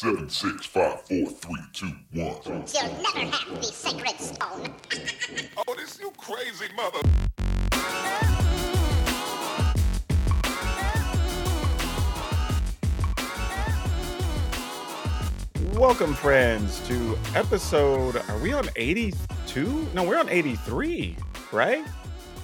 seven, six, five, four, three, two, one. You'll never have the sacred stone. Oh, this you crazy mother. Welcome, friends, to episode. Are we on 82? No, we're on 83, right?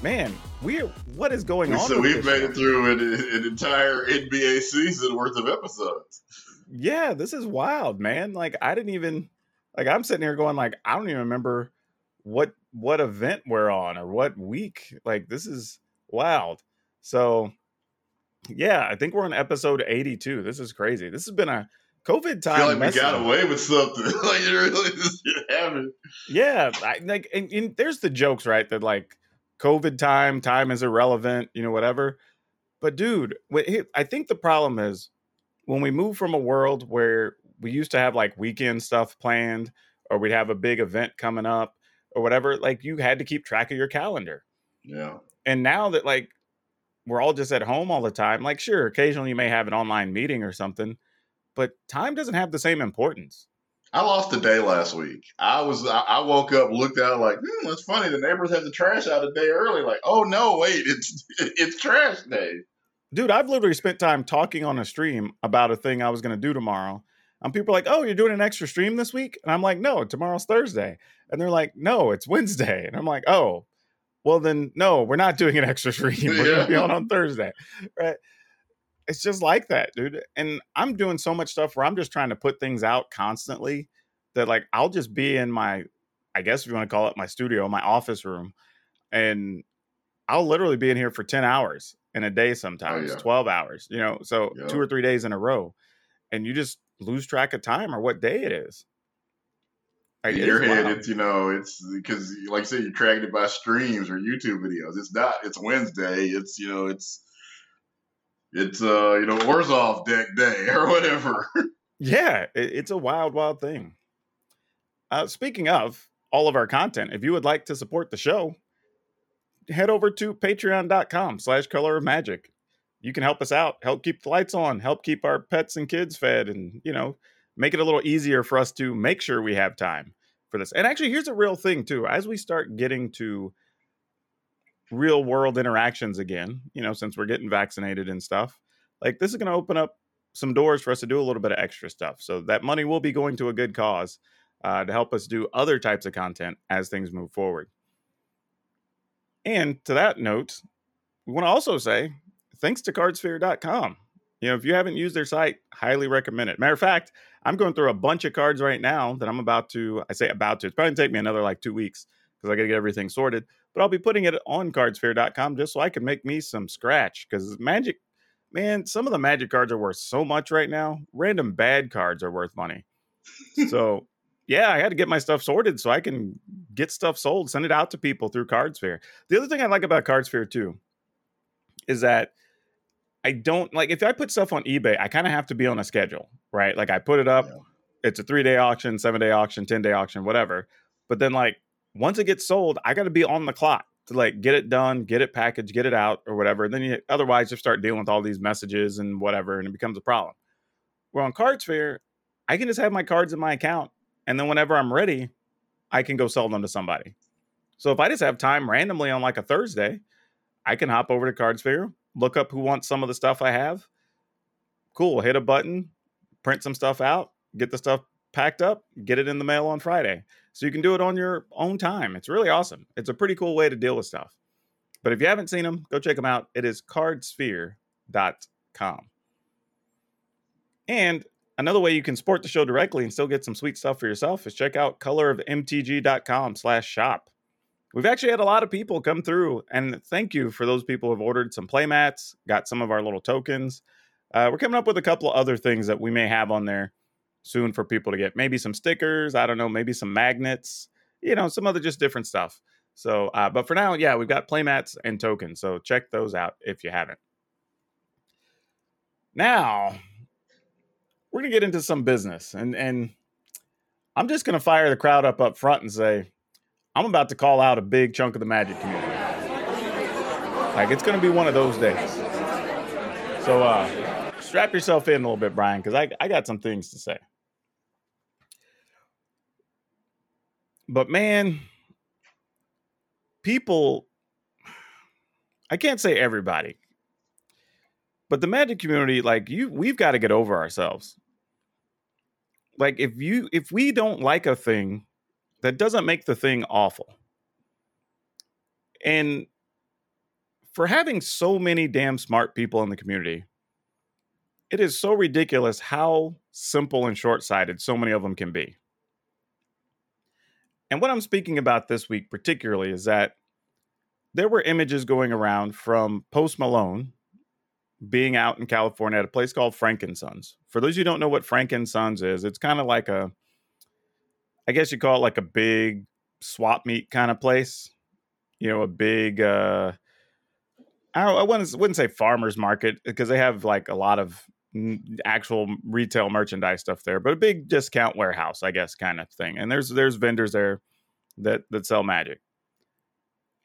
Man, we are, what is going on? So we've made show? it through an, an entire NBA season worth of episodes. Yeah, this is wild, man. Like I didn't even like I'm sitting here going like I don't even remember what what event we're on or what week. Like this is wild. So yeah, I think we're on episode 82. This is crazy. This has been a COVID I time. feel like we got away with something. like it really just happened. Yeah, I, like and, and there's the jokes, right? That like COVID time, time is irrelevant, you know, whatever. But dude, I think the problem is when we move from a world where we used to have like weekend stuff planned, or we'd have a big event coming up, or whatever. Like you had to keep track of your calendar, Yeah. and now that like we're all just at home all the time, like sure, occasionally you may have an online meeting or something, but time doesn't have the same importance. I lost a day last week. I was I, woke up, looked out like, hmm, that's funny. The neighbors had the trash out a day early. Like, oh no, wait, it's it's trash day. Dude, I've literally spent time talking on a stream about a thing I was going to do tomorrow. And people are like, oh, you're doing an extra stream this week? And I'm like, no, tomorrow's Thursday. And they're like, no, it's Wednesday. And I'm like, oh, well, then no, we're not doing an extra stream. We're going to be on on Thursday. Right. It's just like that, dude. And I'm doing so much stuff where I'm just trying to put things out constantly that, like, I'll just be in my, I guess if you want to call it my studio, my office room, and I'll literally be in here for 10 hours in a day sometimes, yeah. 12 hours, you know, so Yeah. two or three days in a row. And you just lose track of time or what day it is. Like, In your head, wild. it's you know, it's because like I said, you're tracking it by streams or YouTube videos. It's not. It's Wednesday. It's you know, it's it's uh you know, Warzone deck day or whatever. Yeah, it, it's a wild, wild thing. Uh, speaking of all of our content, if you would like to support the show, head over to patreon.com slash color of magic. You can help us out, help keep the lights on, help keep our pets and kids fed, and, you know, make it a little easier for us to make sure we have time for this. And actually, here's a real thing, too. As we start getting to real world interactions again, you know, since we're getting vaccinated and stuff, like this is going to open up some doors for us to do a little bit of extra stuff. So that money will be going to a good cause uh, to help us do other types of content as things move forward. And to that note, we want to also say thanks to cardsphere.com. You know, if you haven't used their site, highly recommend it. Matter of fact, I'm going through a bunch of cards right now that I'm about to, I say about to, it's probably gonna take me another like two weeks because I got to get everything sorted. But I'll be putting it on cardsphere.com just so I can make me some scratch because Magic man, some of the magic cards are worth so much right now. Random bad cards are worth money. so, yeah, I had to get my stuff sorted so I can get stuff sold, send it out to people through CardSphere. The other thing I like about CardSphere too is that I don't like if I put stuff on eBay, I kind of have to be on a schedule, right? Like I put it up, Yeah. it's a three day auction, seven day auction, 10 day auction, whatever. But then, like, once it gets sold, I got to be on the clock to like get it done, get it packaged, get it out, or whatever. And then you otherwise you start dealing with all these messages and whatever, and it becomes a problem. Where on CardSphere, I can just have my cards in my account, and then whenever I'm ready, I can go sell them to somebody. So if I just have time randomly on like a Thursday, I can hop over to CardSphere, look up who wants some of the stuff I have. Cool, hit a button, print some stuff out, get the stuff packed up, get it in the mail on Friday. So you can do it on your own time. It's really awesome. It's a pretty cool way to deal with stuff. But if you haven't seen them, go check them out. It is cardsphere.com. And another way you can support the show directly and still get some sweet stuff for yourself is check out colorofmtg.com slash shop. We've actually had a lot of people come through, and thank you for those people who have ordered some playmats, got some of our little tokens. Uh, we're coming up with a couple of other things that we may have on there soon for people to get. Maybe some stickers, I don't know, maybe some magnets, you know, some other just different stuff. So, uh, but for now, yeah, we've got playmats and tokens. So check those out if you haven't. Now, we're gonna get into some business, and and I'm just gonna fire the crowd up up front and say, I'm about to call out a big chunk of the Magic community. Like it's gonna be one of those days. So uh, strap yourself in a little bit, Brian, because I I got some things to say. But man, people I can't say everybody, but the magic community, like you, we've got to get over ourselves. Like if you, if we don't like a thing, that doesn't make the thing awful. And for having so many damn smart people in the community, it is so ridiculous how simple and short sighted so many of them can be. And what I'm speaking about this week, particularly, is that there were images going around from Post Malone being out in California at a place called Frank and Sons. For those of you who don't know what Frank and Sons is, it's kind of like a, I guess you call it like a big swap meet kind of place. You know, a big, uh, I, I wouldn't, wouldn't say farmers market because they have like a lot of actual retail merchandise stuff there, but a big discount warehouse, I guess, kind of thing. And there's there's vendors there that that sell magic.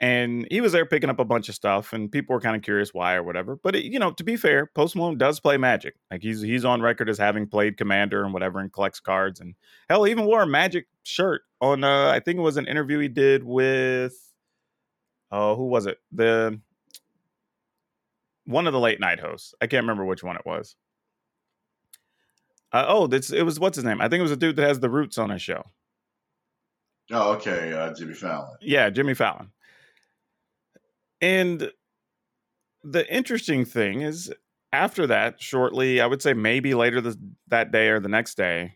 And he was there picking up a bunch of stuff, and people were kind of curious why or whatever. But it, you know, to be fair, Post Malone does play Magic. Like he's he's on record as having played Commander and whatever, and collects cards. And hell, even wore a Magic shirt on. Uh, I think it was an interview he did with. Oh, who was it? The one of the late night hosts. I can't remember which one it was. Uh, oh, this it was what's his name? I think it was a dude that has the roots on his show. Oh, okay, uh, Jimmy Fallon. Yeah, Jimmy Fallon. And the interesting thing is, after that, shortly, I would say maybe later this, that day or the next day,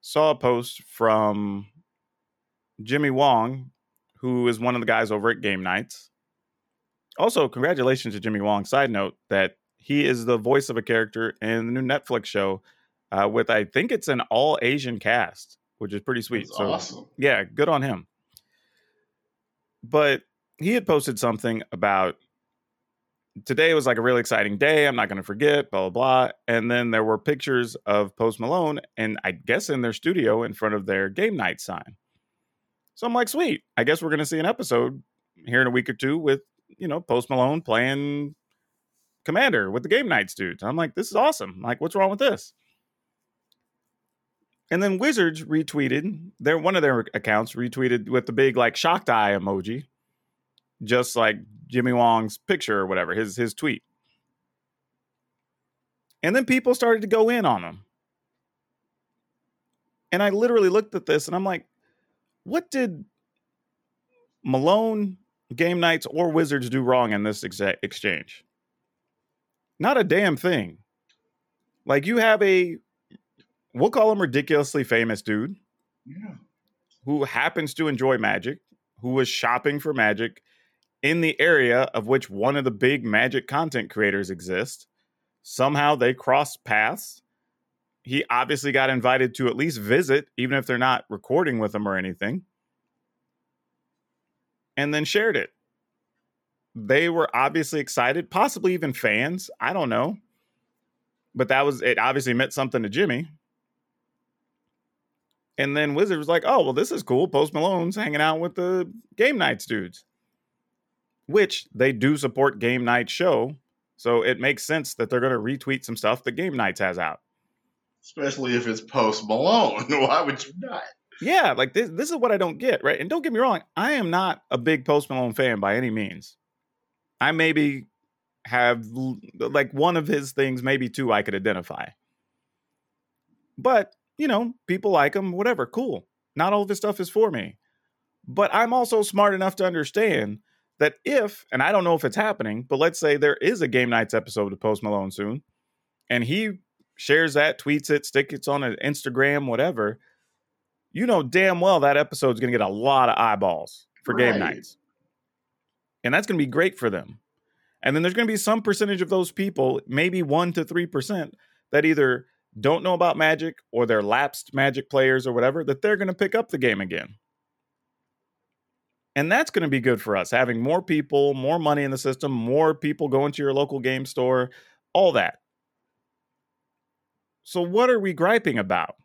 saw a post from Jimmy Wong, who is one of the guys over at Game Knights. Also, congratulations to Jimmy Wong. Side note that he is the voice of a character in the new Netflix show uh, with I think it's an all Asian cast, which is pretty sweet. That's so awesome. yeah, good on him. But he had posted something about today was like a really exciting day. I'm not going to forget, blah, blah, blah. And then there were pictures of Post Malone and I guess in their studio in front of their Game Knight sign. So I'm like, sweet. I guess we're going to see an episode here in a week or two with, you know, Post Malone playing Commander with the Game Knights dudes. I'm like, this is awesome. Like, what's wrong with this? And then Wizards retweeted their one of their accounts retweeted with the big like shocked eye emoji, just like Jimmy Wong's picture or whatever, his his tweet. And then people started to go in on him. And I literally looked at this and I'm like, what did Malone, Game Knights, or Wizards do wrong in this exa- exchange? Not a damn thing. Like you have a we'll call him ridiculously famous dude Yeah. who happens to enjoy magic, who was shopping for magic in the area of which one of the big magic content creators exist. Somehow they crossed paths. He obviously got invited to at least visit, even if they're not recording with him or anything, and then shared it. They were obviously excited, possibly even fans. I don't know. But that was it, obviously meant something to Jimmy. And then Wizard was like, oh, well, this is cool. Post Malone's hanging out with the Game Knights dudes, which they do support Game Knight show. So it makes sense that they're going to retweet some stuff that Game Knights has out. Especially if it's Post Malone. Why would you not? Yeah, like this, this is what I don't get, right? And don't get me wrong, I am not a big Post Malone fan by any means. I maybe have like one of his things, maybe two I could identify. But you know, people like him, whatever, cool. Not all of his stuff is for me. But I'm also smart enough to understand that if, and I don't know if it's happening, but let's say there is a Game Knights episode of Post Malone soon, and he shares that, tweets it, sticks it on an Instagram, whatever, you know damn well that episode's going to get a lot of eyeballs for Game Knights. And that's going to be great for them. And then there's going to be some percentage of those people, maybe 1 to 3%, that either don't know about Magic or they're lapsed Magic players or whatever, that they're going to pick up the game again. And that's going to be good for us, having more people, more money in the system, more people going to your local game store, all that. So, what are we griping about?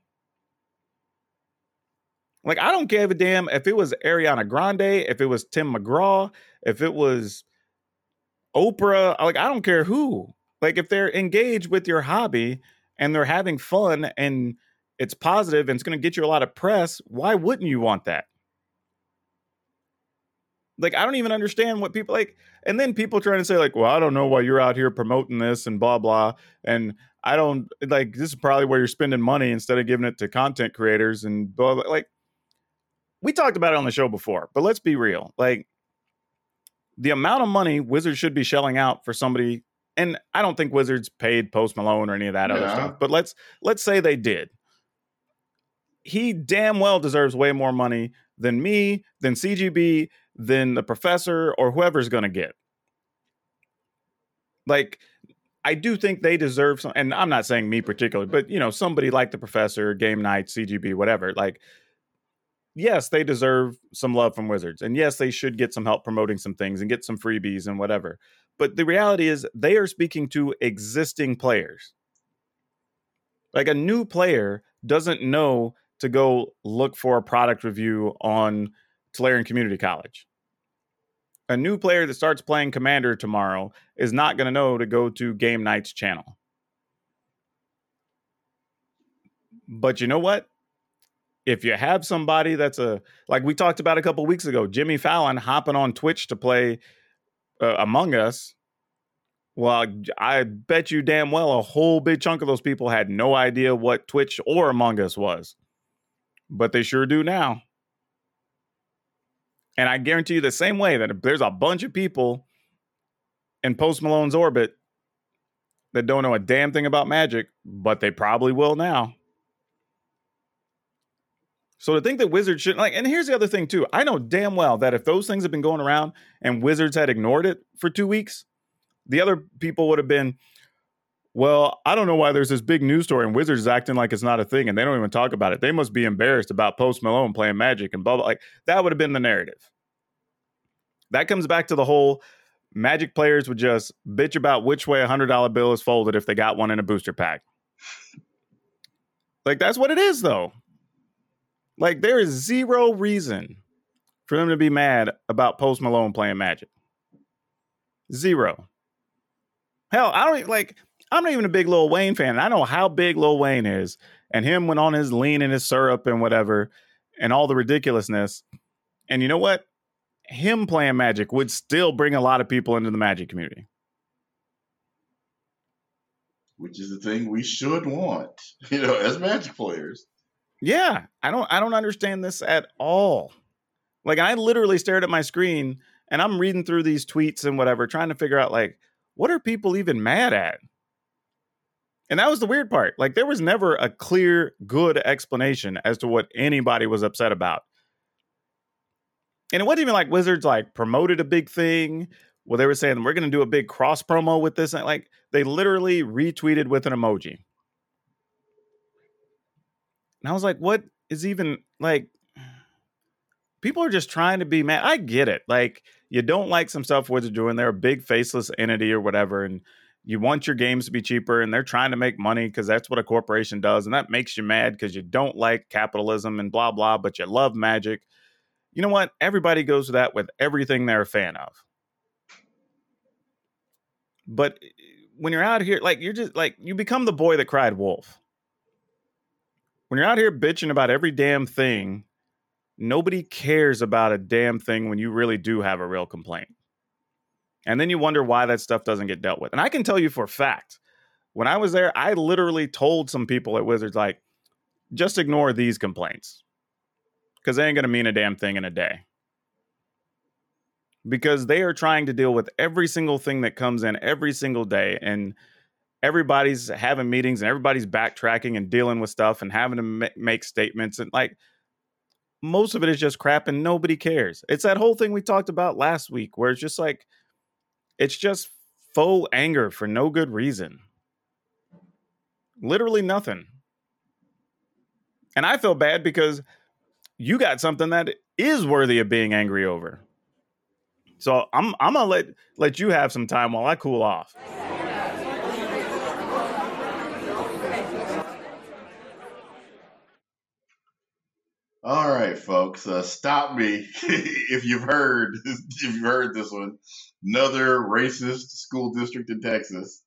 Like, I don't give a damn if it was Ariana Grande, if it was Tim McGraw, if it was Oprah. Like, I don't care who. Like, if they're engaged with your hobby and they're having fun and it's positive and it's going to get you a lot of press, why wouldn't you want that? Like I don't even understand what people like. And then people trying to say like, "Well, I don't know why you're out here promoting this and blah blah." And I don't like this is probably where you're spending money instead of giving it to content creators and blah, blah. like we talked about it on the show before, but let's be real. Like the amount of money Wizards should be shelling out for somebody and I don't think Wizards paid Post Malone or any of that other stuff. But let's let's say they did. He damn well deserves way more money than me, than CGB, than the professor, or whoever's going to get. Like, I do think they deserve some, and I'm not saying me particularly, but you know, somebody like the professor, Game Knight, CGB, whatever. Like, yes, they deserve some love from Wizards, and yes, they should get some help promoting some things and get some freebies and whatever. But the reality is, they are speaking to existing players. Like a new player doesn't know to go look for a product review on Tolarian Community College. A new player that starts playing Commander tomorrow is not going to know to go to Game Knight's channel. But you know what? If you have somebody that's a like we talked about a couple weeks ago, Jimmy Fallon hopping on Twitch to play uh, Among Us. Well, I bet you damn well a whole big chunk of those people had no idea what Twitch or Among Us was, but they sure do now. And I guarantee you the same way that there's a bunch of people in Post Malone's orbit that don't know a damn thing about magic, but they probably will now. So to think that Wizards should like, and here's the other thing too. I know damn well that if those things had been going around and Wizards had ignored it for two weeks, the other people would have been, well, I don't know why there's this big news story and Wizards acting like it's not a thing and they don't even talk about it. They must be embarrassed about Post Malone playing Magic and blah blah. Like that would have been the narrative. That comes back to the whole Magic players would just bitch about which way a hundred dollar bill is folded if they got one in a booster pack. Like that's what it is, though. Like there is zero reason for them to be mad about Post Malone playing Magic. Zero. Hell, I don't e- like. I'm not even a big Lil Wayne fan. I know how big Lil Wayne is, and him went on his lean and his syrup and whatever, and all the ridiculousness. And you know what? Him playing Magic would still bring a lot of people into the Magic community. which is the thing we should want, you know, as Magic players. Yeah, I don't I don't understand this at all. Like I literally stared at my screen and I'm reading through these tweets and whatever trying to figure out like what are people even mad at? And that was the weird part. Like there was never a clear good explanation as to what anybody was upset about. And it wasn't even like Wizards like promoted a big thing. Well, they were saying we're going to do a big cross promo with this. Like they literally retweeted with an emoji. And I was like, what is even like people are just trying to be mad. I get it. Like you don't like some stuff Wizards doing. They're a big faceless entity or whatever, and you want your games to be cheaper, and they're trying to make money because that's what a corporation does, and that makes you mad because you don't like capitalism and blah blah, but you love magic. You know what? Everybody goes to that with everything they're a fan of. But eh, when you're out here, like you're just like you become the boy that cried wolf. When you're out here bitching about every damn thing, nobody cares about a damn thing when you really do have a real complaint. And then you wonder why that stuff doesn't get dealt with. And I can tell you for a fact, when I was there, I literally told some people at Wizards, like, just ignore these complaints because they ain't going to mean a damn thing in a day. Because they are trying to deal with every single thing that comes in every single day. And everybody's having meetings and everybody's backtracking and dealing with stuff and having to ma- make statements. And like, most of it is just crap and nobody cares. It's that whole thing we talked about last week where it's just like, it's just faux anger for no good reason. Literally nothing. And I feel bad because you got something that is worthy of being angry over. So I'm I'm gonna let let you have some time while I cool off. All right, folks, uh, stop me if you've heard if you've heard this one. Another racist school district in Texas.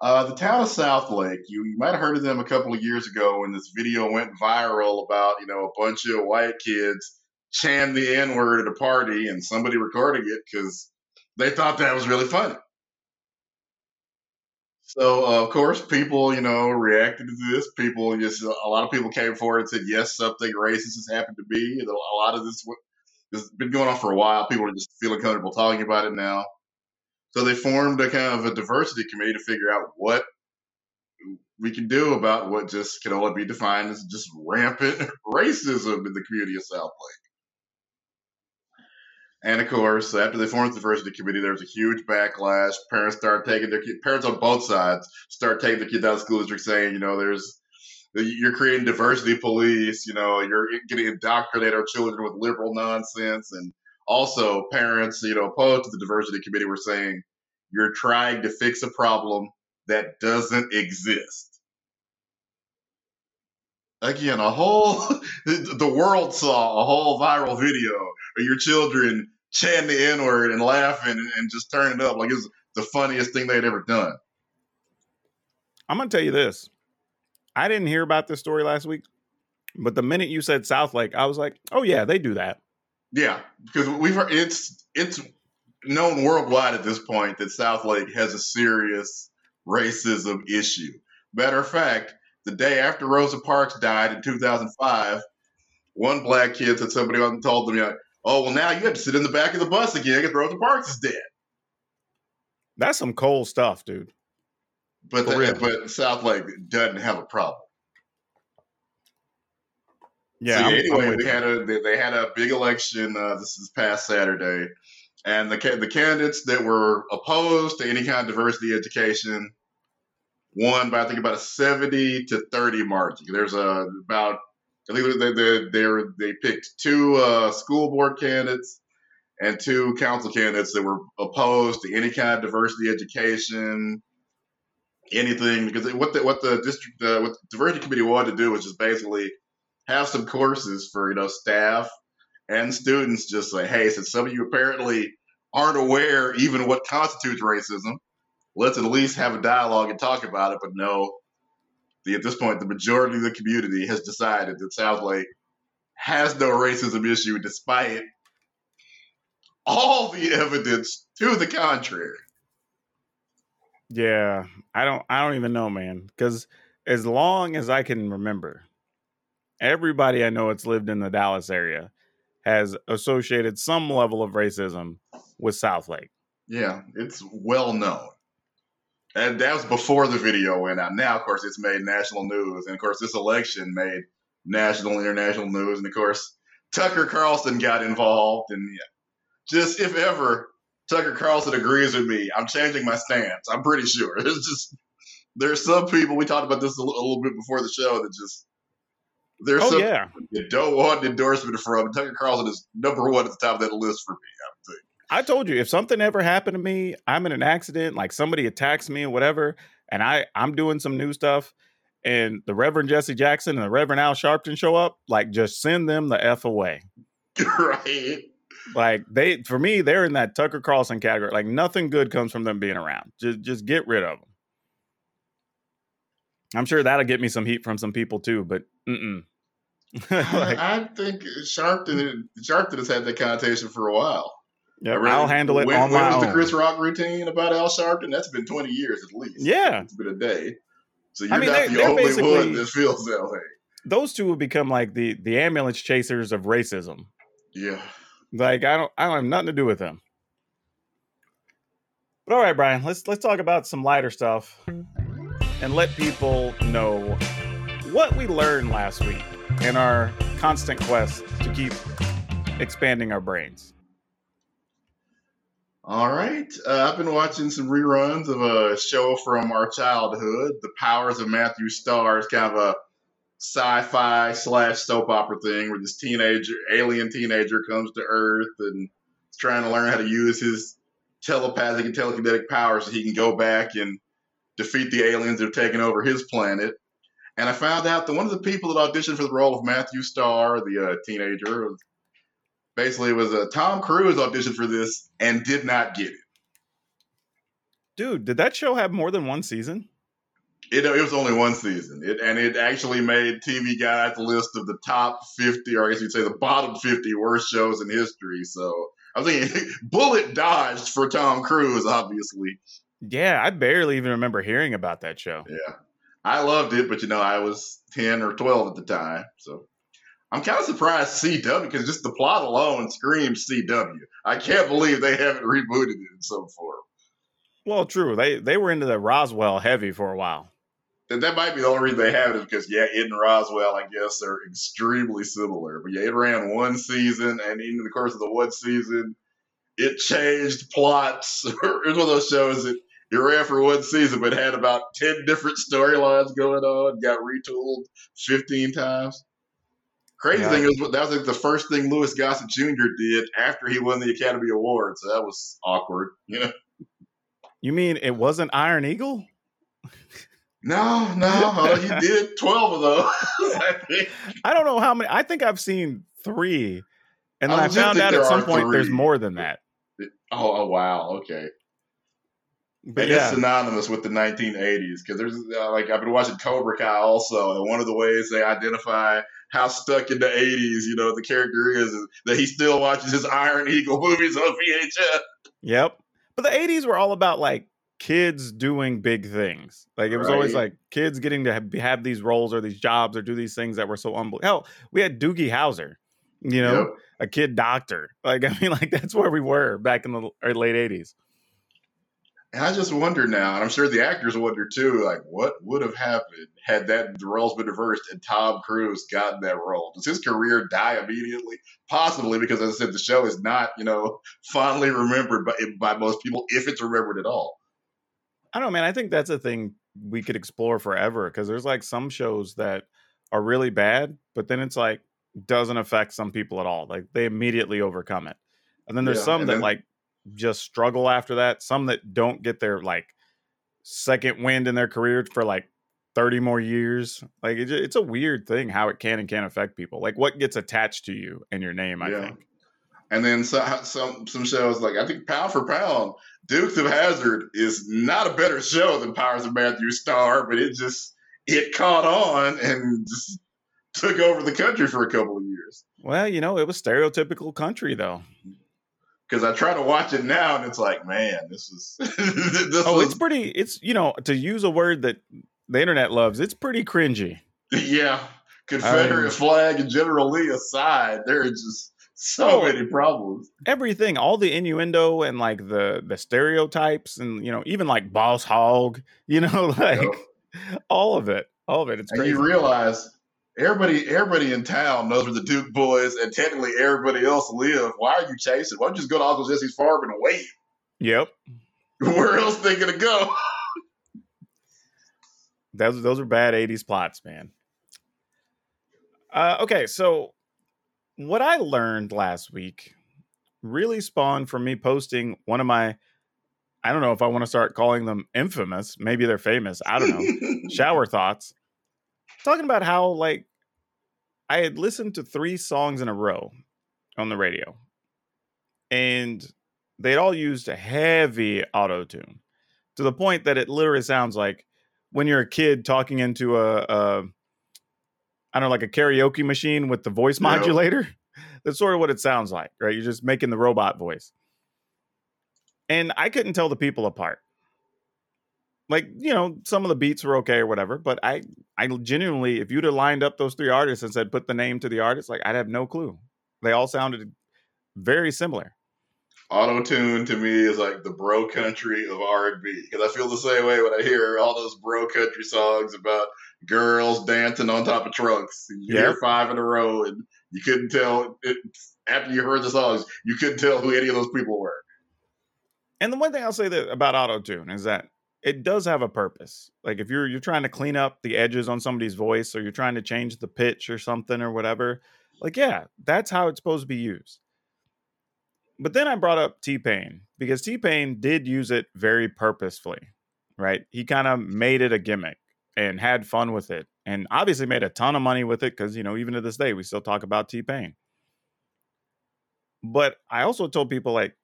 Uh, the town of Southlake. You, you might have heard of them a couple of years ago when this video went viral about you know a bunch of white kids chant the N word at a party and somebody recording it because they thought that was really funny. So uh, of course, people you know reacted to this. People just a lot of people came forward and said, "Yes, something racist has happened to me." And a lot of this has been going on for a while. People are just feeling comfortable talking about it now. So they formed a kind of a diversity committee to figure out what we can do about what just can only be defined as just rampant racism in the community of Southlake. And of course, after they formed the diversity committee, there was a huge backlash. Parents started taking their kids, parents on both sides start taking their kids out of school district saying, you know, there's you're creating diversity police, you know, you're getting indoctrinate our children with liberal nonsense. And also parents, you know, opposed to the diversity committee were saying, you're trying to fix a problem that doesn't exist. Again, a whole, the world saw a whole viral video of your children chanting the N word and laughing and, just turning up like it was the funniest thing they'd ever done. I'm going to tell you this. I didn't hear about this story last week, but the minute you said Southlake, I was like, oh, yeah, they do that. Yeah, because we've heard it's it's known worldwide at this point that Southlake has a serious racism issue. Matter of fact, the day after Rosa Parks died in 2005, one black kid said somebody told them, know, "Oh, well, now you have to sit in the back of the bus again because Rosa Parks is dead." That's some cold stuff, dude. But the, but Southlake doesn't have a problem. Yeah. So, anyway, we had a they, they, had a big election. Uh, this is past Saturday, and the the candidates that were opposed to any kind of diversity education won by I think about a seventy to thirty margin. There's a about I think they they they, were, they picked two uh, school board candidates and two council candidates that were opposed to any kind of diversity education, anything because what the what the district uh, what the diversity committee wanted to do was just basically have some courses for you know staff and students just say, hey, since some of you apparently aren't aware even what constitutes racism, let's at least have a dialogue and talk about it. But no, the, at this point, the majority of the community has decided that Southlake has no racism issue, despite all the evidence to the contrary. Yeah, I don't. I don't even know, man. Because as long as I can remember, everybody I know that's lived in the Dallas area has associated some level of racism with Southlake. Yeah, it's well known. And that was before the video went out. Now, of course, it's made national news. And of course, this election made national, and international news. And of course, Tucker Carlson got involved. And yeah, just if ever Tucker Carlson agrees with me, I'm changing my stance. I'm pretty sure. There's just, there's some people, we talked about this a little, a little bit before the show, that just, there's oh, some yeah. you don't want an endorsement from. Tucker Carlson is number one at the top of that list for me. I think. I told you if something ever happened to me, I'm in an accident, like somebody attacks me or whatever, and I I'm doing some new stuff, and the Reverend Jesse Jackson and the Reverend Al Sharpton show up, like just send them the f away. right. Like they for me, they're in that Tucker Carlson category. Like nothing good comes from them being around. Just just get rid of them. I'm sure that'll get me some heat from some people too, but mm like, I think Sharpton Sharpton has had that connotation for a while. Yeah, I'll handle it when, on when was own. the Chris Rock routine about Al Sharpton? That's been twenty years at least. Yeah, it's been a day. So you're I mean, not the only one that feels that way. those two have become like the the ambulance chasers of racism. Yeah, like I don't I don't have nothing to do with them. But all right, Brian, let's let's talk about some lighter stuff and let people know what we learned last week in our constant quest to keep expanding our brains. All right. Uh, I've been watching some reruns of a show from our childhood, The Powers of Matthew Star. It's kind of a sci-fi slash soap opera thing where this teenager, alien teenager, comes to Earth and is trying to learn how to use his telepathic and telekinetic powers so he can go back and defeat the aliens that have taken over his planet. And I found out that one of the people that auditioned for the role of Matthew Star, the uh, teenager, basically was a Tom Cruise auditioned for this and did not get it. Dude, did that show have more than one season? It, it was only one season, it, and it actually made TV Guide the list of the top 50, or I guess you'd say the bottom 50 worst shows in history. So I'm thinking bullet dodged for Tom Cruise, obviously. Yeah, I barely even remember hearing about that show. Yeah. I loved it, but you know, I was 10 or 12 at the time. So I'm kind of surprised CW because just the plot alone screams CW. I can't believe they haven't rebooted it in some form. Well, true. They they were into the Roswell heavy for a while. And that might be the only reason they have it is because yeah, it and Roswell, I guess, are extremely similar. But yeah, it ran one season, and in the course of the one season, it changed plots. it was one of those shows that it ran for one season, but had about ten different storylines going on, got retooled fifteen times. Crazy Yeah. thing is, that was like the first thing Louis Gossett Jr. did after he won the Academy Award, so that was awkward. You know, You mean it wasn't Iron Eagle? no, no, he did twelve of those. I think. I don't know how many. I think I've seen three, and then I I, found out at some point there's more than that. Oh, oh wow, okay. But yeah, it's synonymous with the 1980s because there's uh, like I've been watching Cobra Kai also, and one of the ways they identify how stuck in the 80s, you know, the character is, is that he still watches his Iron Eagle movies on VHS. Yep. But the 80s were all about like kids doing big things. Like it was always like kids getting to have, have these roles or these jobs or do these things that were so unbelievable. Hell, we had Doogie Howser, you know, Yep. a kid doctor. Like, I mean, like that's where we were back in the late 80s. And I just wonder now, and I'm sure the actors wonder too, like what would have happened had that the roles been reversed and Tom Cruise gotten that role? Does his career die immediately? Possibly, because as I said, the show is not, you know, fondly remembered by, by most people, if it's remembered at all. I don't know, man. I think that's a thing we could explore forever because there's like some shows that are really bad, but then it's like doesn't affect some people at all. Like they immediately overcome it. And then there's Yeah, some that then- like just struggle after that, some that don't get their like second wind in their career for like 30 more years. Like it, it's a weird thing how it can and can't affect people. Like what gets attached to you and your name, I Yeah. think. And then so, some some shows like I think pound for pound, Dukes of Hazzard is not a better show than Pirates of Matthew Star, but it just it caught on and just took over the country for a couple of years. Well, you know, it was stereotypical country though. Because I try to watch it now and it's like, man, this is this Oh, was it's pretty. It's you know to use a word that the internet loves. It's pretty cringy. yeah. Confederate Um, flag and General Lee aside, there are just so Oh, many problems. Everything, all the innuendo and like the the stereotypes, and you know even like Boss Hogg. You know, like all of it, all of it. It's And crazy. you realize everybody everybody in town knows where the Duke boys and technically everybody else live. Why are you chasing? Why don't you just go to Uncle Jesse's farm and wait? yep, Where else they gonna go? those those are bad '80s plots, man. Uh, okay, so what I learned last week really spawned from me posting one of my. I don't know if I want to start calling them infamous. Maybe they're famous. I don't know. shower thoughts talking about how like i had listened to three songs in a row on the radio and they'd all used a heavy auto tune to the point that it literally sounds like when you're a kid talking into a, a i don't know like a karaoke machine with the voice Yeah. modulator? That's sort of what it sounds like right? You're just making the robot voice. And i couldn't tell the people apart. Like you know some of the beats were okay or whatever but i i genuinely if you'd have lined up those three artists and said put the name to the artist like i'd have no clue. They all sounded very similar Auto tune to me is like the bro country of R and B because I feel the same way when I hear all those bro country songs about girls dancing on top of trucks. You hear Yep. five in a row and you couldn't tell it, after you heard the songs, you couldn't tell who any of those people were. and the one thing i'll say that about auto tune is that it does have a purpose like if you're you're trying to clean up the edges on somebody's voice or you're trying to change the pitch or something or whatever like yeah that's how it's supposed to be used but then i brought up t-pain because t-pain did use it very purposefully right he kind of made it a gimmick and had fun with it and obviously made a ton of money with it because you know even to this day we still talk about t-pain but i also told people like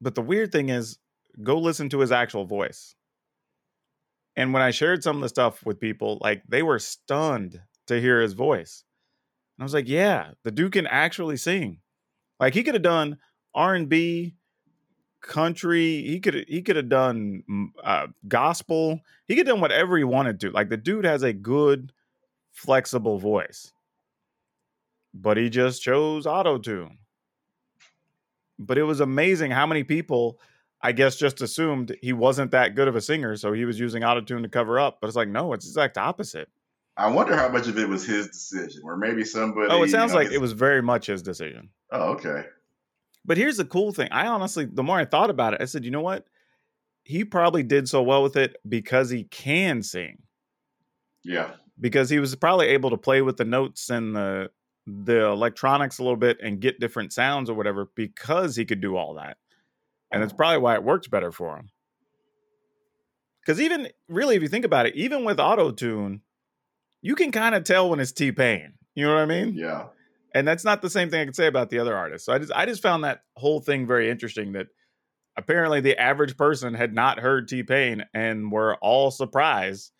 but the weird thing is go listen to his actual voice And when I shared some of the stuff with people, like they were stunned to hear his voice. And I was like, yeah, the dude can actually sing. Like he could have done R&B, country, he could he could have done mm, uh, gospel. He could have done whatever he wanted to. Like the dude has a good flexible voice. But he just chose auto tune. But it was amazing how many people I guess just assumed he wasn't that good of a singer, so he was using autotune to cover up. But it's like, no, it's exact opposite. I wonder how much of it was his decision, or maybe somebody. Oh, it sounds you know, like his- it was very much his decision. Oh, okay. But here's the cool thing. I honestly, the more I thought about it, I said, you know what? He probably did so well with it because he can sing. Yeah. Because he was probably able to play with the notes and the the electronics a little bit and get different sounds or whatever because he could do all that. And it's oh. probably why it works better for him. Because even really, if you think about it, even with auto tune, you can kind of tell when it's T Pain. You know what I mean? Yeah. And that's not the same thing I could say about the other artists. So I just I just found that whole thing very interesting that apparently the average person had not heard T Pain and were all surprised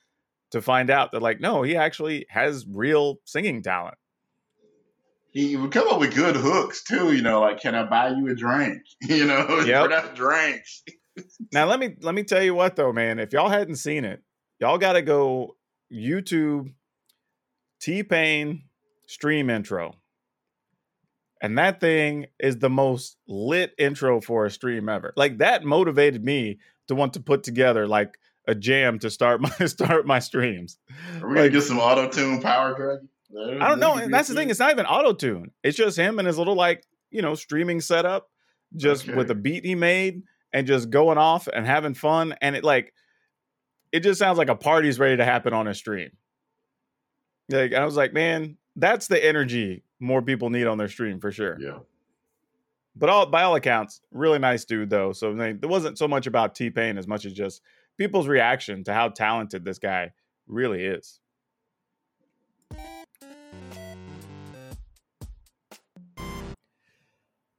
to find out that like no, he actually has real singing talent. He would come up with good hooks too, you know, like can I buy you a drink? You know, Yep. for that drinks. Now let me let me tell you what though, man. If y'all hadn't seen it, y'all got to go YouTube T Pain stream intro. And that thing is the most lit intro for a stream ever. Like that motivated me to want to put together like a jam to start my start my streams. Are we gonna get some auto tune power dragon? I don't know. And that's the thing. It's not even auto tune. It's just him and his little like you know streaming setup, just Okay. with a beat he made and just going off and having fun. And it like it just sounds like a party's ready to happen on a stream. Like I was like, man, that's the energy more people need on their stream for sure. Yeah. But all by all accounts, really nice dude though. So there wasn't so much about T Pain as much as just people's reaction to how talented this guy really is.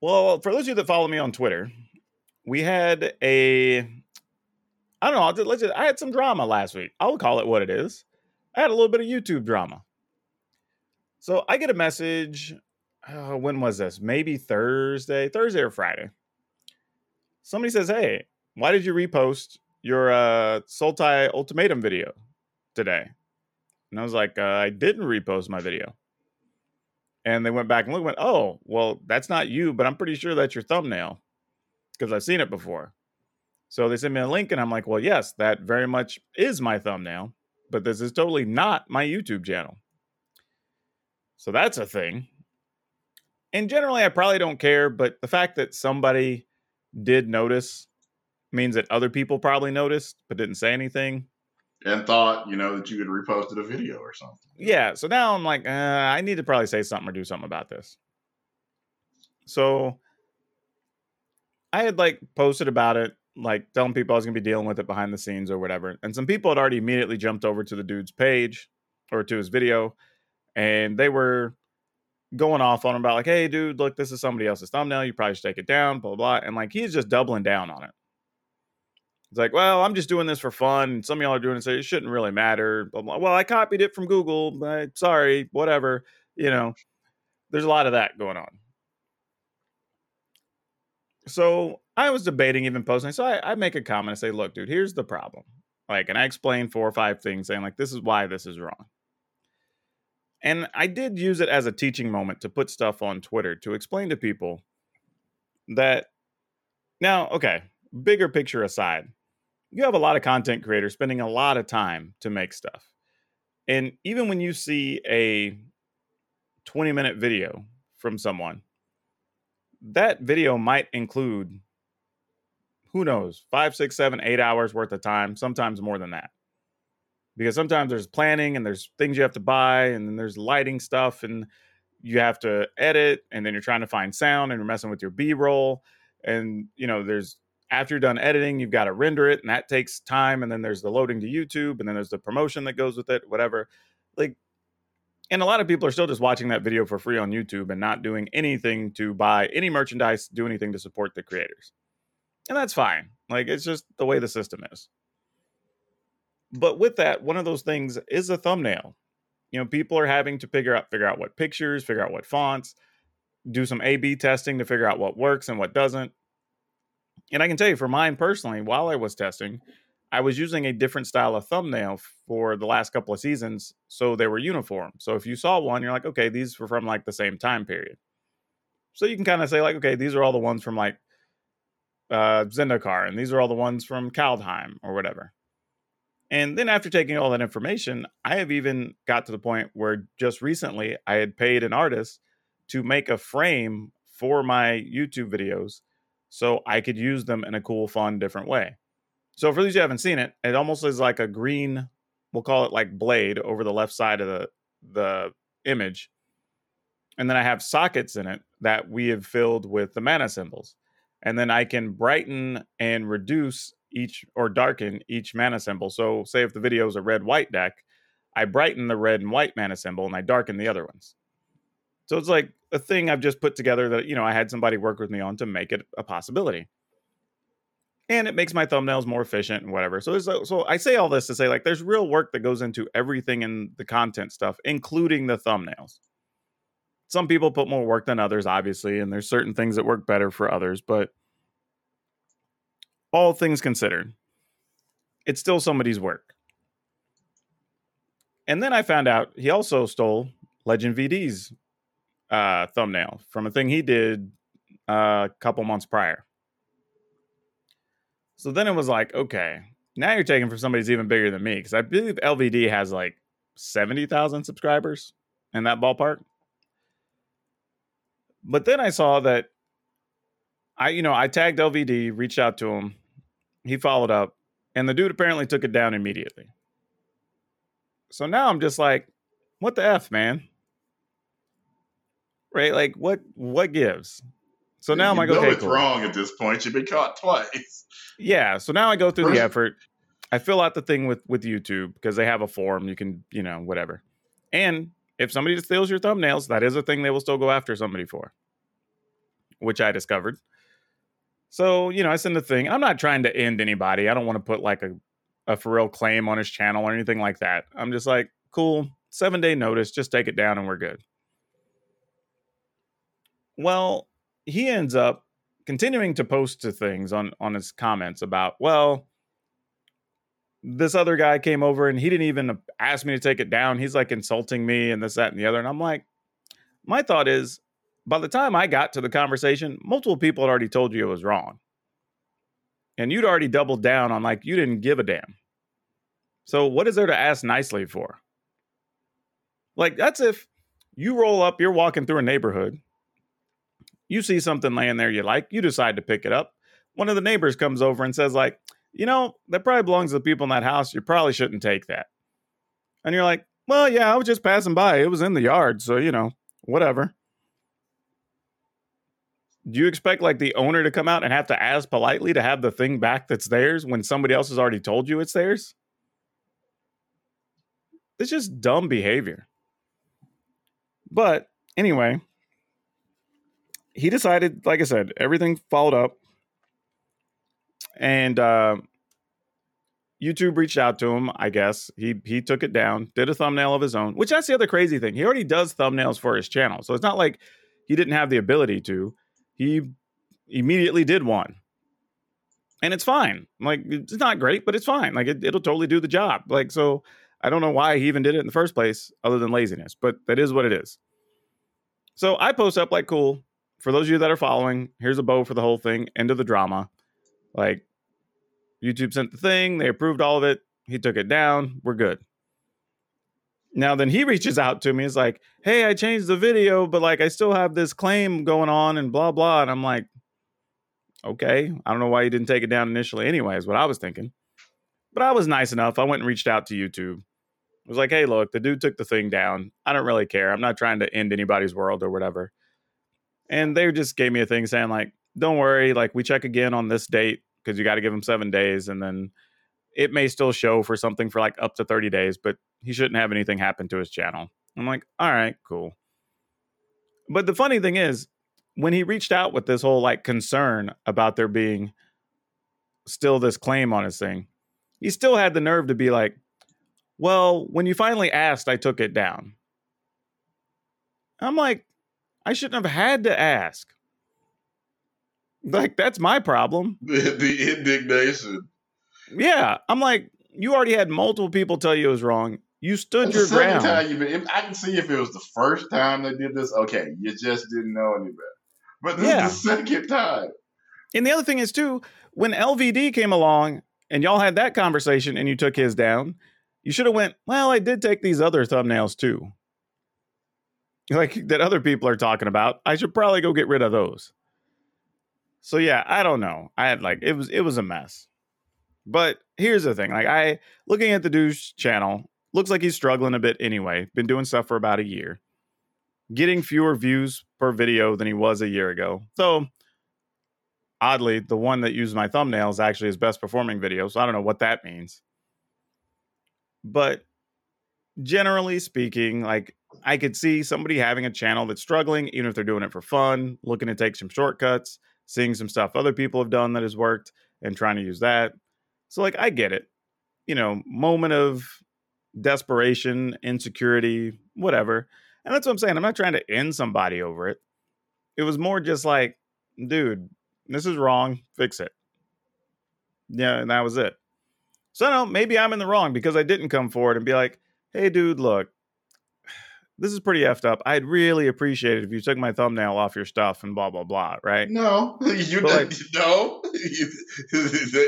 Well, for those of you that follow me on Twitter, we had a I don't know. I'll just, let's just, I had some drama last week. I'll call it what it is. I had a little bit of YouTube drama. So I get a message. Uh, when was this? Maybe Thursday, Thursday or Friday. Somebody says, "Hey, why did you repost your uh, Sultai ultimatum video today?" And I was like, uh, "I didn't repost my video." And they went back and looked. Went, "Oh, well, that's not you, but I'm pretty sure that's your thumbnail because I've seen it before." So they sent me a link, and I'm like, "Well, yes, that very much is my thumbnail, but this is totally not my YouTube channel." So that's a thing. And generally, I probably don't care, but the fact that somebody did notice means that other people probably noticed but didn't say anything. And thought, you know, that you had reposted a video or something. Yeah. So now I'm like, uh, I need to probably say something or do something about this. So I had like posted about it, like telling people I was going to be dealing with it behind the scenes or whatever. And some people had already immediately jumped over to the dude's page or to his video and they were going off on him about like, hey, dude, look, this is somebody else's thumbnail. You probably should take it down, blah, blah, blah. And like, he's just doubling down on it. It's like, well, I'm just doing this for fun. Some of y'all are doing it, so it shouldn't really matter. Blah, blah. Well, I copied it from Google, but sorry, whatever. You know, there's a lot of that going on. So I was debating even posting. So I, I make a comment and say, look, dude, here's the problem. Like, and I explain four or five things saying, like, this is why this is wrong. And I did use it as a teaching moment to put stuff on Twitter to explain to people that now, okay, bigger picture aside, you have a lot of content creators spending a lot of time to make stuff. And even when you see a 20 minute video from someone, that video might include, who knows, five, six, seven, eight hours worth of time, sometimes more than that because sometimes there's planning and there's things you have to buy and then there's lighting stuff and you have to edit and then you're trying to find sound and you're messing with your b-roll. And you know there's after you're done editing you've got to render it and that takes time and then there's the loading to youtube and then there's the promotion that goes with it whatever. Like and a lot of people are still just watching that video for free on youtube and not doing anything to buy any merchandise do anything to support the creators. And that's fine. Like it's just the way the system is But with that, one of those things is a thumbnail. You know, people are having to figure out figure out what pictures, figure out what fonts, do some A/B testing to figure out what works and what doesn't. And I can tell you for mine personally, while I was testing, I was using a different style of thumbnail for the last couple of seasons, so they were uniform. So if you saw one, you're like, okay, these were from like the same time period. So you can kind of say like, okay, these are all the ones from like uh, Zendikar, and these are all the ones from Kaldheim or whatever. And then after taking all that information, I have even got to the point where just recently I had paid an artist to make a frame for my YouTube videos so I could use them in a cool, fun, different way. So for those who haven't seen it, it almost is like a green, we'll call it like blade over the left side of the the image. And then I have sockets in it that we have filled with the mana symbols. And then I can brighten and reduce each or darken each mana symbol. So say if the video is a red white deck, I brighten the red and white mana symbol and I darken the other ones. So it's like a thing I've just put together that, you know, I had somebody work with me on to make it a possibility and it makes my thumbnails more efficient and whatever. So, so, uh, so I say all this to say like there's real work that goes into everything in the content stuff, including the thumbnails. Some people put more work than others, obviously, and there's certain things that work better for others, but all things considered, it's still somebody's work. And then I found out he also stole LegenVD's uh, thumbnail from a thing he did uh, a couple months prior. So then it was like, okay, now you're taking for somebody's even bigger than me because I believe LVD has like 70,000 subscribers in that ballpark. But then I saw that I, you know, I tagged LVD, reached out to him, he followed up, and the dude apparently took it down immediately. So now I'm just like, what the F, man? Right? Like what what gives? So now I'm you like, know okay, it's cool. wrong at this point. You've been caught twice. Yeah. So now I go through First- the effort. I fill out the thing with with YouTube because they have a form. You can, you know, whatever. And if somebody steals your thumbnails, that is a thing they will still go after somebody for, which I discovered. So you know, I send the thing. I'm not trying to end anybody. I don't want to put like a a for real claim on his channel or anything like that. I'm just like, cool, seven day notice. Just take it down and we're good. Well, he ends up continuing to post to things on on his comments about well this other guy came over and he didn't even ask me to take it down he's like insulting me and this that and the other and i'm like my thought is by the time i got to the conversation multiple people had already told you it was wrong and you'd already doubled down on like you didn't give a damn so what is there to ask nicely for like that's if you roll up you're walking through a neighborhood you see something laying there you like, you decide to pick it up. One of the neighbors comes over and says, like, you know, that probably belongs to the people in that house. You probably shouldn't take that. And you're like, well, yeah, I was just passing by. It was in the yard. So, you know, whatever. Do you expect like the owner to come out and have to ask politely to have the thing back that's theirs when somebody else has already told you it's theirs? It's just dumb behavior. But anyway, he decided, like I said, everything followed up, and uh, YouTube reached out to him. I guess he he took it down, did a thumbnail of his own. Which that's the other crazy thing. He already does thumbnails for his channel, so it's not like he didn't have the ability to. He immediately did one, and it's fine. Like it's not great, but it's fine. Like it, it'll totally do the job. Like so, I don't know why he even did it in the first place, other than laziness. But that is what it is. So I post up like cool for those of you that are following, here's a bow for the whole thing. End of the drama. Like YouTube sent the thing, they approved all of it. He took it down. We're good. Now then he reaches out to me. He's like, "Hey, I changed the video, but like I still have this claim going on and blah blah." And I'm like, "Okay, I don't know why you didn't take it down initially. Anyway, is what I was thinking." But I was nice enough. I went and reached out to YouTube. I was like, "Hey, look, the dude took the thing down. I don't really care. I'm not trying to end anybody's world or whatever." and they just gave me a thing saying like don't worry like we check again on this date because you got to give them seven days and then it may still show for something for like up to 30 days but he shouldn't have anything happen to his channel i'm like all right cool but the funny thing is when he reached out with this whole like concern about there being still this claim on his thing he still had the nerve to be like Well, when you finally asked, I took it down. I'm like, I shouldn't have had to ask. Like, that's my problem. The, the indignation. Yeah. I'm like, you already had multiple people tell you it was wrong. You stood That's your ground. time you've been. I can see if it was the first time they did this. Okay, you just didn't know any better. But this Yeah. is the second time. And the other thing is, too, when LVD came along and y'all had that conversation and you took his down, you should have went, well, I did take these other thumbnails too. Like that other people are talking about. I should probably go get rid of those. So yeah, I don't know. I had like it was it was a mess. But here's the thing. Like I looking at the douche channel, looks like he's struggling a bit anyway. Been doing stuff for about a year. Getting fewer views per video than he was a year ago. So oddly, the one that used my thumbnail is actually his best performing video. So I don't know what that means. But generally speaking, like I could see somebody having a channel that's struggling, even if they're doing it for fun, looking to take some shortcuts, seeing some stuff other people have done that has worked and trying to use that. So, like, I get it. You know, moment of desperation, insecurity, whatever. And that's what I'm saying. I'm not trying to end somebody over it. It was more just like, dude, this is wrong. Fix it. Yeah, and that was it. So no, maybe I'm in the wrong because I didn't come forward and be like, hey, dude, look, this is pretty effed up. I'd really appreciate it if you took my thumbnail off your stuff and blah, blah, blah, right? No, you like- no.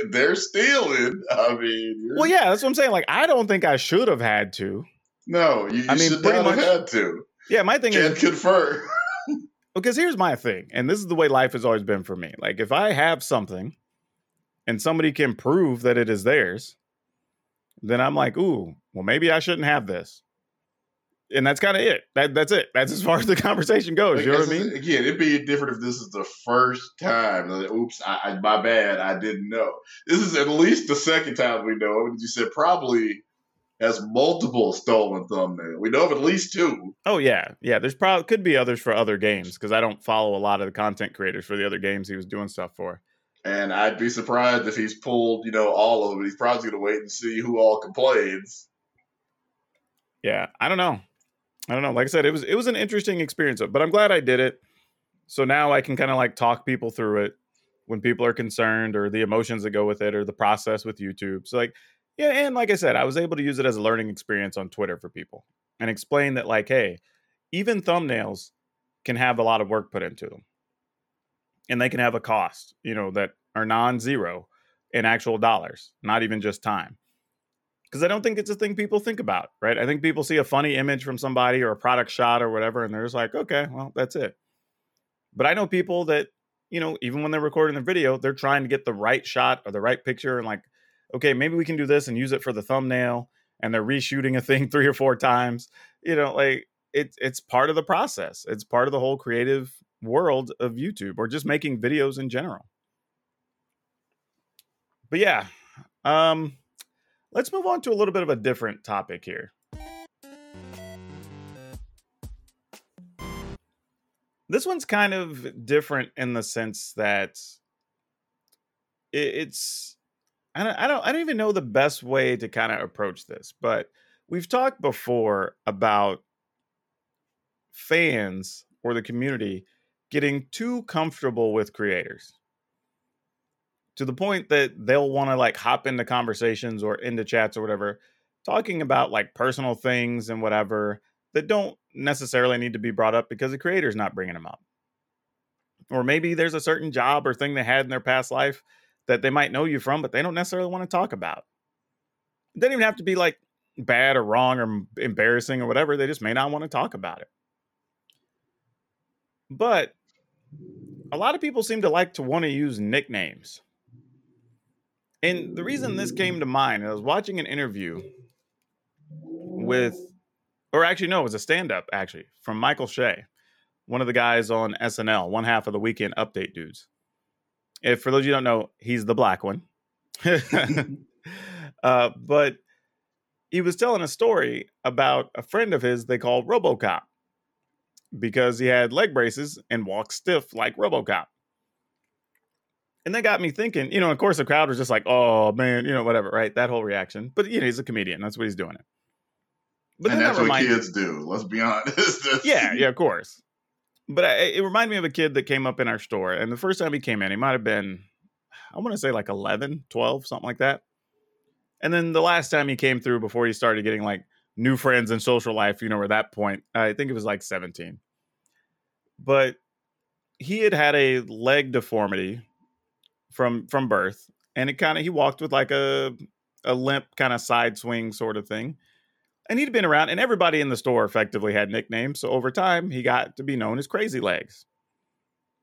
They're stealing. I mean, Well, yeah, that's what I'm saying. Like, I don't think I should have had to. no, you, you I mean, should pretty much- had to. Yeah, my thing Can is confirm. because here's my thing, and this is the way life has always been for me. Like, if I have something and somebody can prove that it is theirs, then I'm like, ooh, well, maybe I shouldn't have this. And that's kind of it. That that's it. That's as far as the conversation goes. Like, you know what I mean? Again, it'd be different if this is the first time. Like, Oops, I, I, my bad. I didn't know. This is at least the second time we know. it. You said probably has multiple stolen thumbnails. We know of at least two. Oh yeah, yeah. There's probably could be others for other games because I don't follow a lot of the content creators for the other games he was doing stuff for. And I'd be surprised if he's pulled, you know, all of them. He's probably going to wait and see who all complains. Yeah, I don't know. I don't know. Like I said, it was it was an interesting experience, but I'm glad I did it. So now I can kind of like talk people through it when people are concerned or the emotions that go with it or the process with YouTube. So like, yeah, and like I said, I was able to use it as a learning experience on Twitter for people and explain that like, hey, even thumbnails can have a lot of work put into them. And they can have a cost, you know, that are non-zero in actual dollars, not even just time because I don't think it's a thing people think about, right? I think people see a funny image from somebody or a product shot or whatever, and they're just like, okay, well, that's it. But I know people that, you know, even when they're recording their video, they're trying to get the right shot or the right picture and like, okay, maybe we can do this and use it for the thumbnail, and they're reshooting a thing three or four times. You know, like it's it's part of the process. It's part of the whole creative world of YouTube or just making videos in general. But yeah, um, let's move on to a little bit of a different topic here. This one's kind of different in the sense that it's I don't, I don't I don't even know the best way to kind of approach this, but we've talked before about fans or the community getting too comfortable with creators to the point that they'll want to like hop into conversations or into chats or whatever talking about like personal things and whatever that don't necessarily need to be brought up because the creator's not bringing them up. Or maybe there's a certain job or thing they had in their past life that they might know you from but they don't necessarily want to talk about. It doesn't even have to be like bad or wrong or embarrassing or whatever they just may not want to talk about it. But a lot of people seem to like to want to use nicknames and the reason this came to mind, I was watching an interview with, or actually, no, it was a stand up actually from Michael Che, one of the guys on SNL, one half of the weekend update dudes. If for those you don't know, he's the black one. uh, but he was telling a story about a friend of his they call Robocop because he had leg braces and walked stiff like Robocop. And that got me thinking, you know, of course the crowd was just like, oh man, you know, whatever, right? That whole reaction. But you know, he's a comedian. That's what he's doing it. But and that's that what kids do. Let's be honest. Yeah, yeah, of course. But I, it reminded me of a kid that came up in our store. And the first time he came in, he might have been, I want to say like 11, 12, something like that. And then the last time he came through before he started getting like new friends and social life, you know, at that point, I think it was like 17. But he had had a leg deformity from from birth and it kind of he walked with like a a limp kind of side swing sort of thing and he'd been around and everybody in the store effectively had nicknames so over time he got to be known as crazy legs.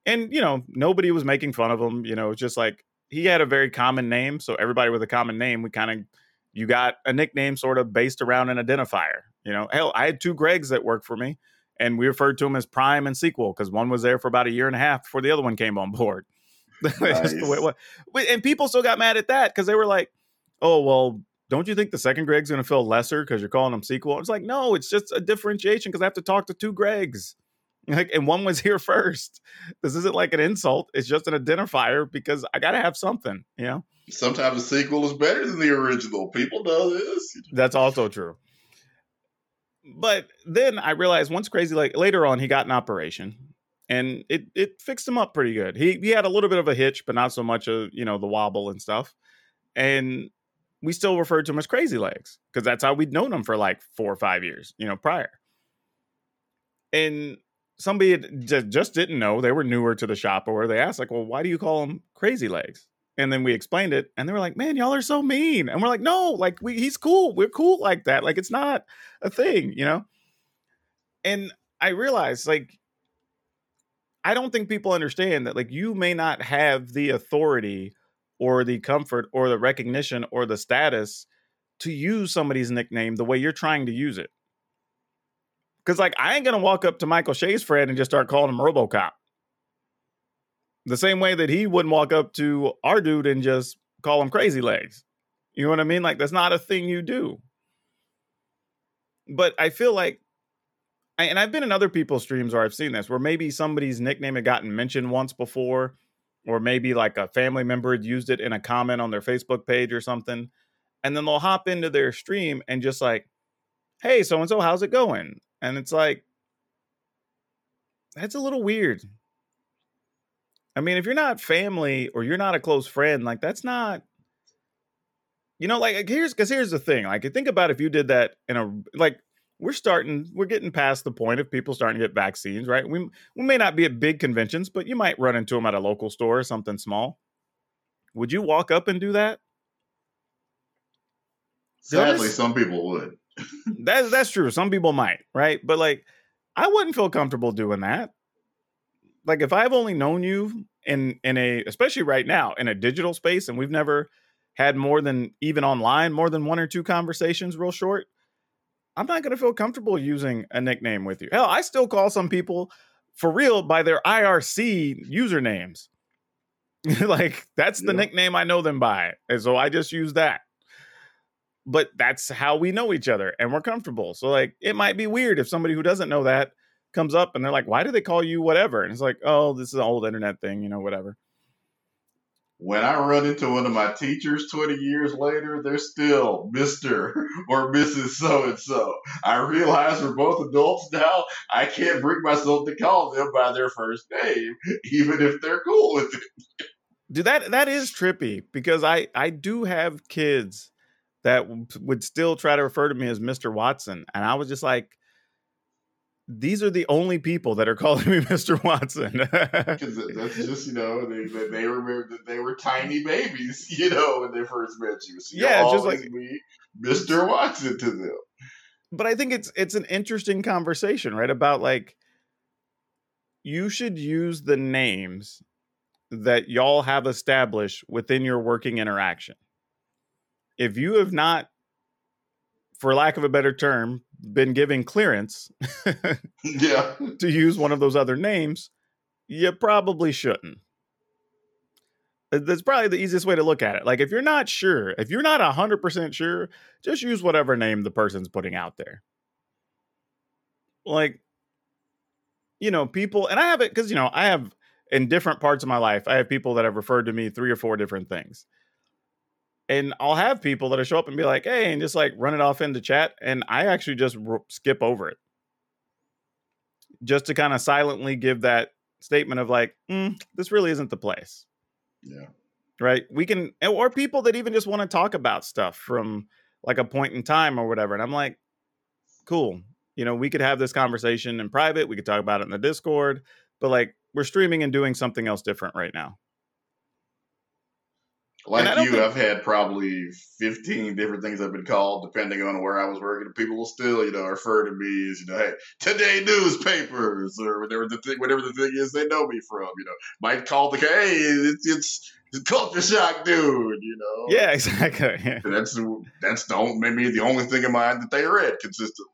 And you know nobody was making fun of him you know just like he had a very common name so everybody with a common name we kind of you got a nickname sort of based around an identifier you know? Hell i had two gregs that worked for me and we referred to them as prime and sequel because one was there for about a year and a half before the other one came on board That's just the way it and people still got mad at that because they were like oh well don't you think the second Greg's going to feel lesser because you're calling them sequel? It's like, no, it's just a differentiation because I have to talk to two Gregs. Like, and one was here first. This isn't like an insult. It's just an identifier because I got to have something, you know? Sometimes a sequel is better than the original. People know this. That's also true. But then I realized once crazy, like later on, he got an operation and it, it fixed him up pretty good. He, he had a little bit of a hitch, but not so much of, you know, the wobble and stuff. And we still referred to him as crazy legs because that's how we'd known him for like four or five years, you know, prior. And somebody just didn't know they were newer to the shop or they asked like, well, why do you call him crazy legs? And then we explained it and they were like, man, y'all are so mean. And we're like, no, like we, he's cool. We're cool like that. Like it's not a thing, you know? And I realized like, I don't think people understand that like you may not have the authority or the comfort or the recognition or the status to use somebody's nickname the way you're trying to use it. Cause like I ain't gonna walk up to Michael Che's friend and just start calling him Robocop. The same way that he wouldn't walk up to our dude and just call him crazy legs. You know what I mean? Like that's not a thing you do. But I feel like and I've been in other people's streams where I've seen this, where maybe somebody's nickname had gotten mentioned once before, or maybe like a family member had used it in a comment on their Facebook page or something. And then they'll hop into their stream and just like, hey, so and so, how's it going? And it's like, that's a little weird. I mean, if you're not family or you're not a close friend, like that's not, you know, like here's because here's the thing. Like, think about if you did that in a like we're starting, we're getting past the point of people starting to get vaccines, right? We we may not be at big conventions, but you might run into them at a local store or something small. Would you walk up and do that? Sadly, Notice- some people would. That's that's true. Some people might, right? But like, I wouldn't feel comfortable doing that. Like, if I've only known you in in a, especially right now, in a digital space, and we've never had more than even online, more than one or two conversations, real short. I'm not going to feel comfortable using a nickname with you. Hell, I still call some people for real by their IRC usernames. like that's the Yeah. nickname I know them by, and so I just use that but that's how we know each other and we're comfortable. So like it might be weird if somebody who doesn't know that comes up and they're like, "Why do they call you whatever?" And it's like, "Oh, this is an old internet thing, you know, whatever." When I run into one of my teachers 20 years later, they're still Mr. or Mrs. So and so. I realize we're both adults now. I can't bring myself to call them by their first name, even if they're cool with it. Dude, that that is trippy because I I do have kids that w- would still try to refer to me as Mr. Watson, and I was just like, these are the only people that are calling me Mr. Watson. Because that's just, you know, they, they, remember that they were tiny babies, you know, when they first met you. So Yeah, just like- be Mr. Watson to them. but I think it's it's an interesting conversation, right? About like you should use the names that y'all have established within your working interaction. If you have not, for lack of a better term, been giving clearance Yeah. to use one of those other names, you probably shouldn't. Uh, That's probably the easiest way to look at it. Like, if you're not sure, if you're not 100% sure, just use whatever name the person's putting out there. Like, you know, people, and I have it because, you know, I have in different parts of my life, I have people that have referred to me three or four different things. And I'll have people that'll show up and be like, "Hey," and just like run it off into chat, and I actually just r- skip over it, just to kind of silently give that statement of like, mm, "This really isn't the place." Yeah. right? We can, or people that even just want to talk about stuff from like a point in time or whatever. And I'm like, cool. You know, we could have this conversation in private. We could talk about it in the Discord, but like we're streaming and doing something else different right now. Like you, think- I've had probably 15 different things I've been called, depending on where I was working. People will still, you know, refer to me as, you know, hey, today newspapers or whatever the thing, whatever the thing is they know me from. You know, might call the hey, it's it's, culture shock, dude. You know, Yeah, exactly. Yeah. That's that's the only, maybe the only thing in mind that they read consistently.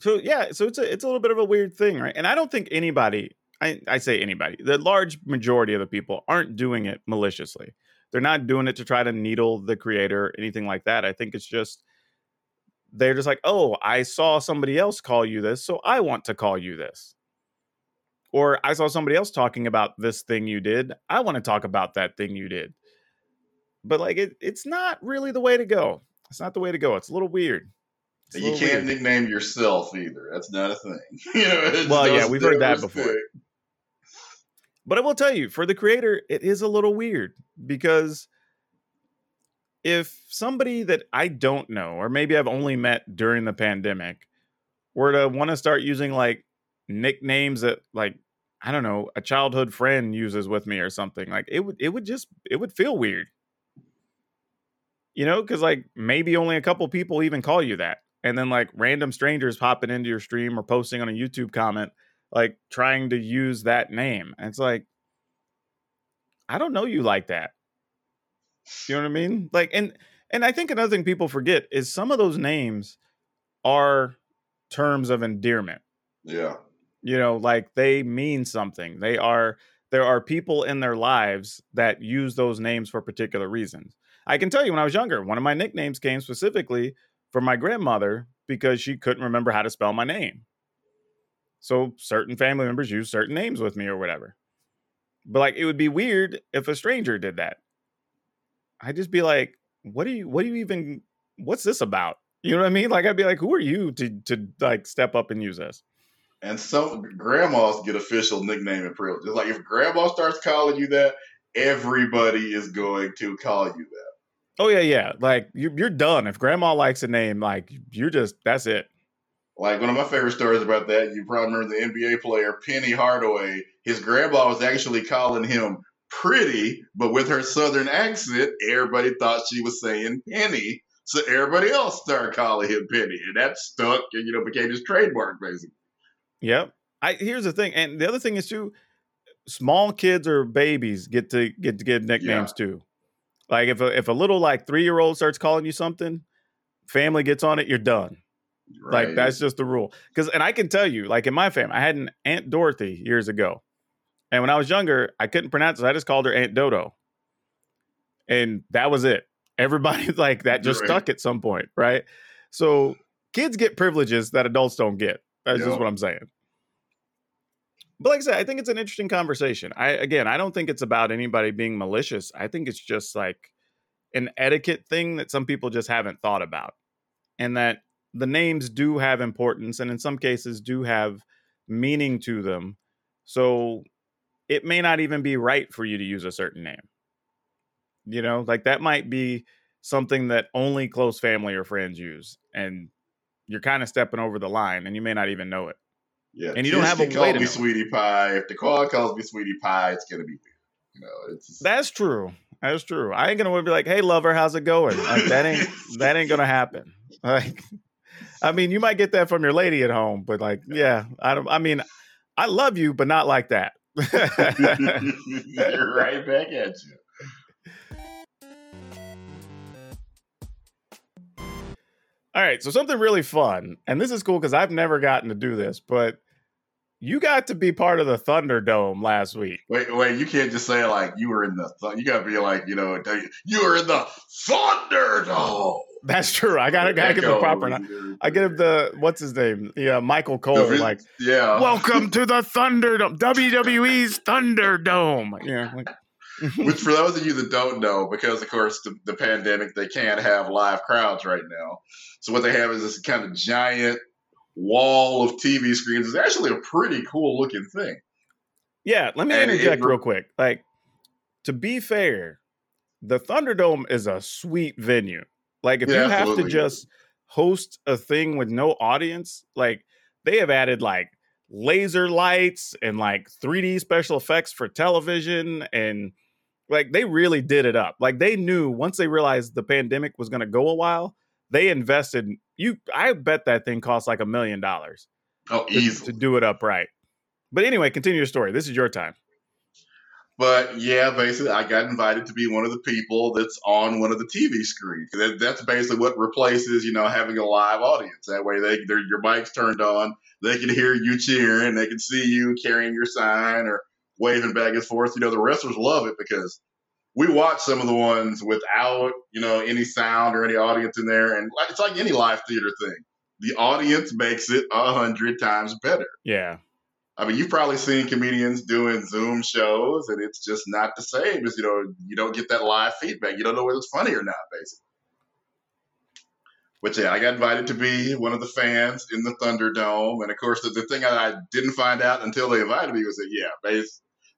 So yeah, so it's a it's a little bit of a weird thing, right? And I don't think anybody, I, I say anybody, the large majority of the people aren't doing it maliciously. They're not doing it to try to needle the creator, anything like that. I think it's just they're just like, oh, I saw somebody else call you this, so I want to call you this. Or I saw somebody else talking about this thing you did. I want to talk about that thing you did. But like it, it's not really the way to go. It's not the way to go. It's a little weird. A you little can't weird. nickname yourself either. That's not a thing. you know, Well, yeah, we've heard that before. But I will tell you, for the creator, it is a little weird because if somebody that I don't know, or maybe I've only met during the pandemic, were to want to start using like nicknames that like I don't know, a childhood friend uses with me or something, like it would it would just it would feel weird. You know, because like maybe only a couple people even call you that. And then like random strangers popping into your stream or posting on a YouTube comment like trying to use that name. And it's like, I don't know you like that. You know what I mean? Like, and and I think another thing people forget is some of those names are terms of endearment. Yeah. You know, like they mean something. They are there are people in their lives that use those names for particular reasons. I can tell you when I was younger, one of my nicknames came specifically from my grandmother because she couldn't remember how to spell my name. So certain family members use certain names with me or whatever. But like it would be weird if a stranger did that. I'd just be like, what do you what do you even what's this about? You know what I mean? Like I'd be like, who are you to to like step up and use this? And some grandmas get official nickname and privileges. Like if grandma starts calling you that, everybody is going to call you that. Oh yeah, yeah. Like you're you're done. If grandma likes a name, like you're just that's it. Like one of my favorite stories about that, you probably remember the NBA player Penny Hardaway. His grandma was actually calling him pretty, but with her southern accent, everybody thought she was saying Penny. So everybody else started calling him Penny, and that stuck, and you know became his trademark basically. Yep. I here's the thing, and the other thing is too, small kids or babies get to get to get nicknames too. Like if a if a little like three year old starts calling you something, family gets on it, you're done. Right? Like that's just the rule. Because and I can tell you, like in my family, I had an Aunt Dorothy years ago, and when I was younger, I couldn't pronounce it. I just called her Aunt Dodo, and that was it. Everybody like that just Right. stuck at some point, right? So kids get privileges that adults don't get. That's just what I'm saying. But like I said, I think it's an interesting conversation. I again, I don't think it's about anybody being malicious. I think it's just like an etiquette thing that some people just haven't thought about. And that the names do have importance and in some cases do have meaning to them. So it may not even be right for you to use a certain name. You know, like that might be something that only close family or friends use. And you're kind of stepping over the line and you may not even know it. Yeah, And you don't have a can way to me know. sweetie pie. If the call calls me sweetie pie, it's gonna be weird. You know, it's just, That's true. That's true. I ain't gonna be like, "Hey, lover, how's it going?" Like that ain't that ain't gonna happen. Like, I mean, you might get that from your lady at home, but like, yeah, I don't. I mean, I love you, but not like that. You're right back at you. All right, so something really fun, and this is cool because I've never gotten to do this, but you got to be part of the Thunderdome last week. Wait, wait, you can't just say like you were in the. Th- you gotta be like, you know, you, you were in the Thunderdome. That's true. I gotta, gotta give the proper. I give the what's his name? Yeah, Michael Cole. Like, yeah. welcome to the Thunderdome, WWE's Thunderdome. Yeah, like, Which, for those of you that don't know, because of course the, the pandemic, they can't have live crowds right now. So what they have is this kind of giant wall of TV screens. It's actually a pretty cool looking thing. Yeah, let me And interject re- real quick. Like, to be fair, the Thunderdome is a sweet venue. Like, if Yeah, you have to just host a thing with no audience, like they have added like laser lights and like 3D special effects for television and like they really did it up. Like they knew once they realized the pandemic was going to go a while, they invested you I bet that thing cost like a million dollars Oh, to, easily. to do it up right. But anyway, continue your story. This is your time. But yeah, basically, I got invited to be one of the people that's on one of the TV screens. That, that's basically what replaces, you know, having a live audience. That way, they your mic's turned on, they can hear you cheering, they can see you carrying your sign or waving back and forth. You know, the wrestlers love it because we watch some of the ones without, you know, any sound or any audience in there, and it's like any live theater thing. The audience makes it a hundred times better. Yeah. I mean, you've probably seen comedians doing Zoom shows, and it's just not the same as you know. You don't get that live feedback. You don't know whether it's funny or not, basically. But yeah, I got invited to be one of the fans in the Thunderdome, and of course, the, the thing I didn't find out until they invited me was that yeah, they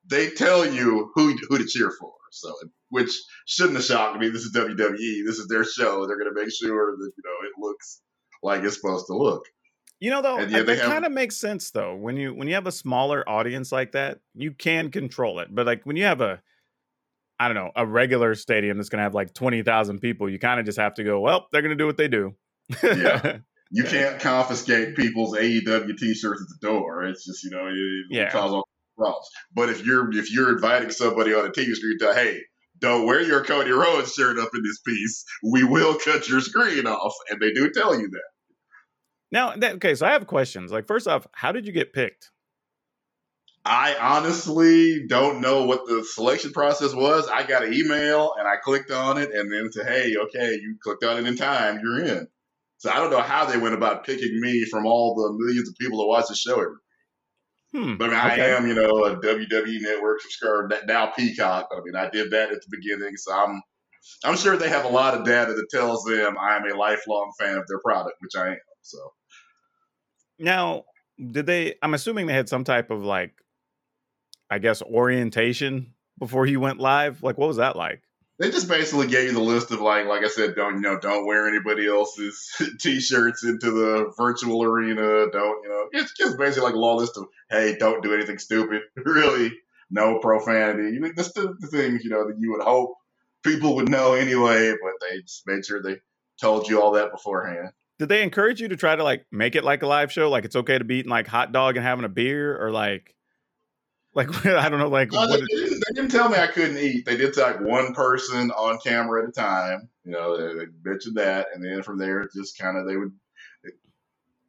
they tell you who who to cheer for. So, which shouldn't have shocked me. This is WWE. This is their show. They're going to make sure that you know it looks like it's supposed to look. You know though, And yeah, they that have- kind of makes sense though. When you when you have a smaller audience like that, you can control it. But like when you have a I don't know, a regular stadium that's going to have like 20,000 people, you kind of just have to go, well, they're going to do what they do. Yeah. You can't confiscate people's AEW T-shirts at the door. It's just you know it, it Yeah. cause all problems. But if you're if you're inviting somebody on a TV screen to hey, don't wear your Cody Rhodes shirt up in this piece, we will cut your screen off, and they do tell you that. Now, that, okay, so I have questions. Like first off, how did you get picked? I honestly don't know what the selection process was. I got an email and I clicked on it, and then said, "Hey, okay, you clicked on it in time. You're in." So I don't know how they went about picking me from all the millions of people that watch the show every Hmm. But I mean, okay. I am, you know, a WWE Network subscriber now Peacock. I mean, I did that at the beginning, so I'm, I'm sure they have a lot of data that tells them I am a lifelong fan of their product, which I am. So Now, did they I'm assuming they had some type of like I guess orientation before you went live? Like what was that like? they just basically gave you the list of like, like I said, don't you know, don't wear anybody else's t-shirts into the virtual arena. Don't you know? It's just basically like a long list of, hey, don't do anything stupid. really, no profanity. You know, just the, the things you know that you would hope people would know anyway, but they just made sure they told you all that beforehand. Did they encourage you to try to like make it like a live show? Like it's okay to be eating like hot dog and having a beer or like like I don't know, like No, what they, did- didn't, they didn't tell me I couldn't eat. They did like one person on camera at a time. You know, they, they mentioned that, and then from there, just kind of they would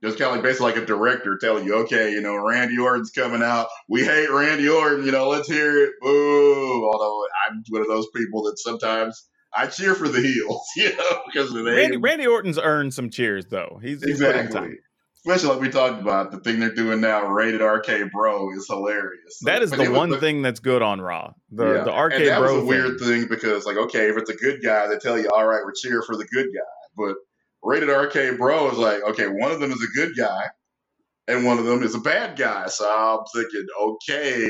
just kind of like basically like a director telling you, okay, you know, Randy Orton's coming out. We hate Randy Orton. You know, let's hear it. Boo! Although I'm one of those people that sometimes I cheer for the heels. You know, because Randy, Randy Orton's earned some cheers though. He's, he's put in exactly. Especially like we talked about, the thing they're doing now, rated RK Bro, is hilarious. That is But the one the- thing that's good on Raw. The Yeah. the arcade and that bro was a weird thing. thing because like okay if it's a good guy they tell you all right we're cheering for the good guy but rated RK bro is like okay one of them is a good guy and one of them is a bad guy so i'm thinking okay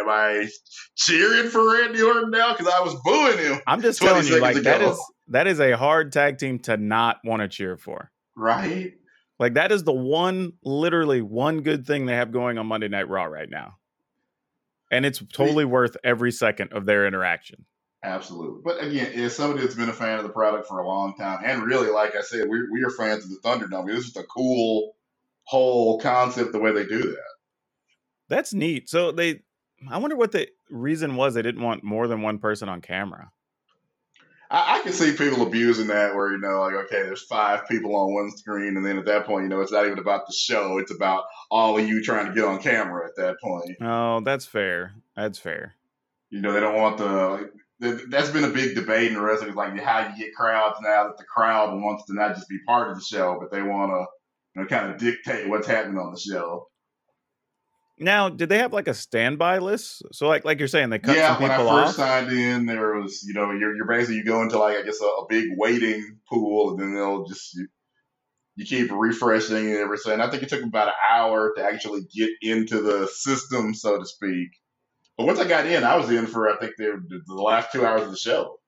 am i cheering for randy orton now because i was booing him I'm just telling you, like seconds that ago. is that is a hard tag team to not want to cheer for. right Like that is the one, literally one good thing they have going on Monday Night Raw right now, and it's totally worth every second of their interaction. absolutely but again as somebody that's been a fan of the product for a long time and really like i said we, we are fans of the thunderdome this is a cool whole concept the way they do that That's neat. So they, I wonder what the reason was they didn't want more than one person on camera. I, I can see people abusing that where, you know, like, okay, there's five people on one screen, and then at that point, you know, it's not even about the show. It's about all of you trying to get on camera at that point. Oh, that's fair. That's fair. You know, they don't want the. Like, th- that's been a big debate in wrestling, like how you get crowds now that the crowd wants to not just be part of the show, but they want to, you know, kind of dictate what's happening on the show. Now, did they have like a standby list? So, like, like you're saying, they cut yeah, some when I first off. signed in, there was you know you're, you're basically you go into like I guess a, a big waiting pool, and then they'll just you, you keep refreshing and everything. I think it took about an hour to actually get into the system, so to speak. But once I got in, I was in for I think the, the last two hours of the show.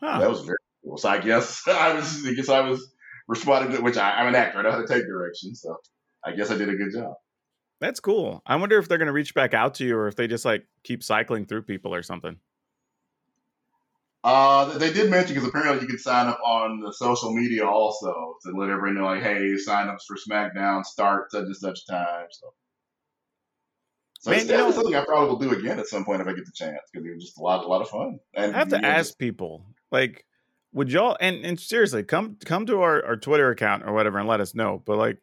Huh. That was very cool. So I guess I was I guess I was responding to which I, I'm an actor. I know how to take direction, so I guess I did a good job. That's cool. I wonder if they're going to reach back out to you or if they just like keep cycling through people or something. Uh, they did mention because apparently you can sign up on the social media also to let everybody know, like, hey, signups for SmackDown start such and such time. So, so Man, it's you know- something I probably will do again at some point if I get the chance because it was just a lot, a lot of fun. And I have to ask just- people, like, would y'all and, and seriously come come to our, our Twitter account or whatever and let us know. But like,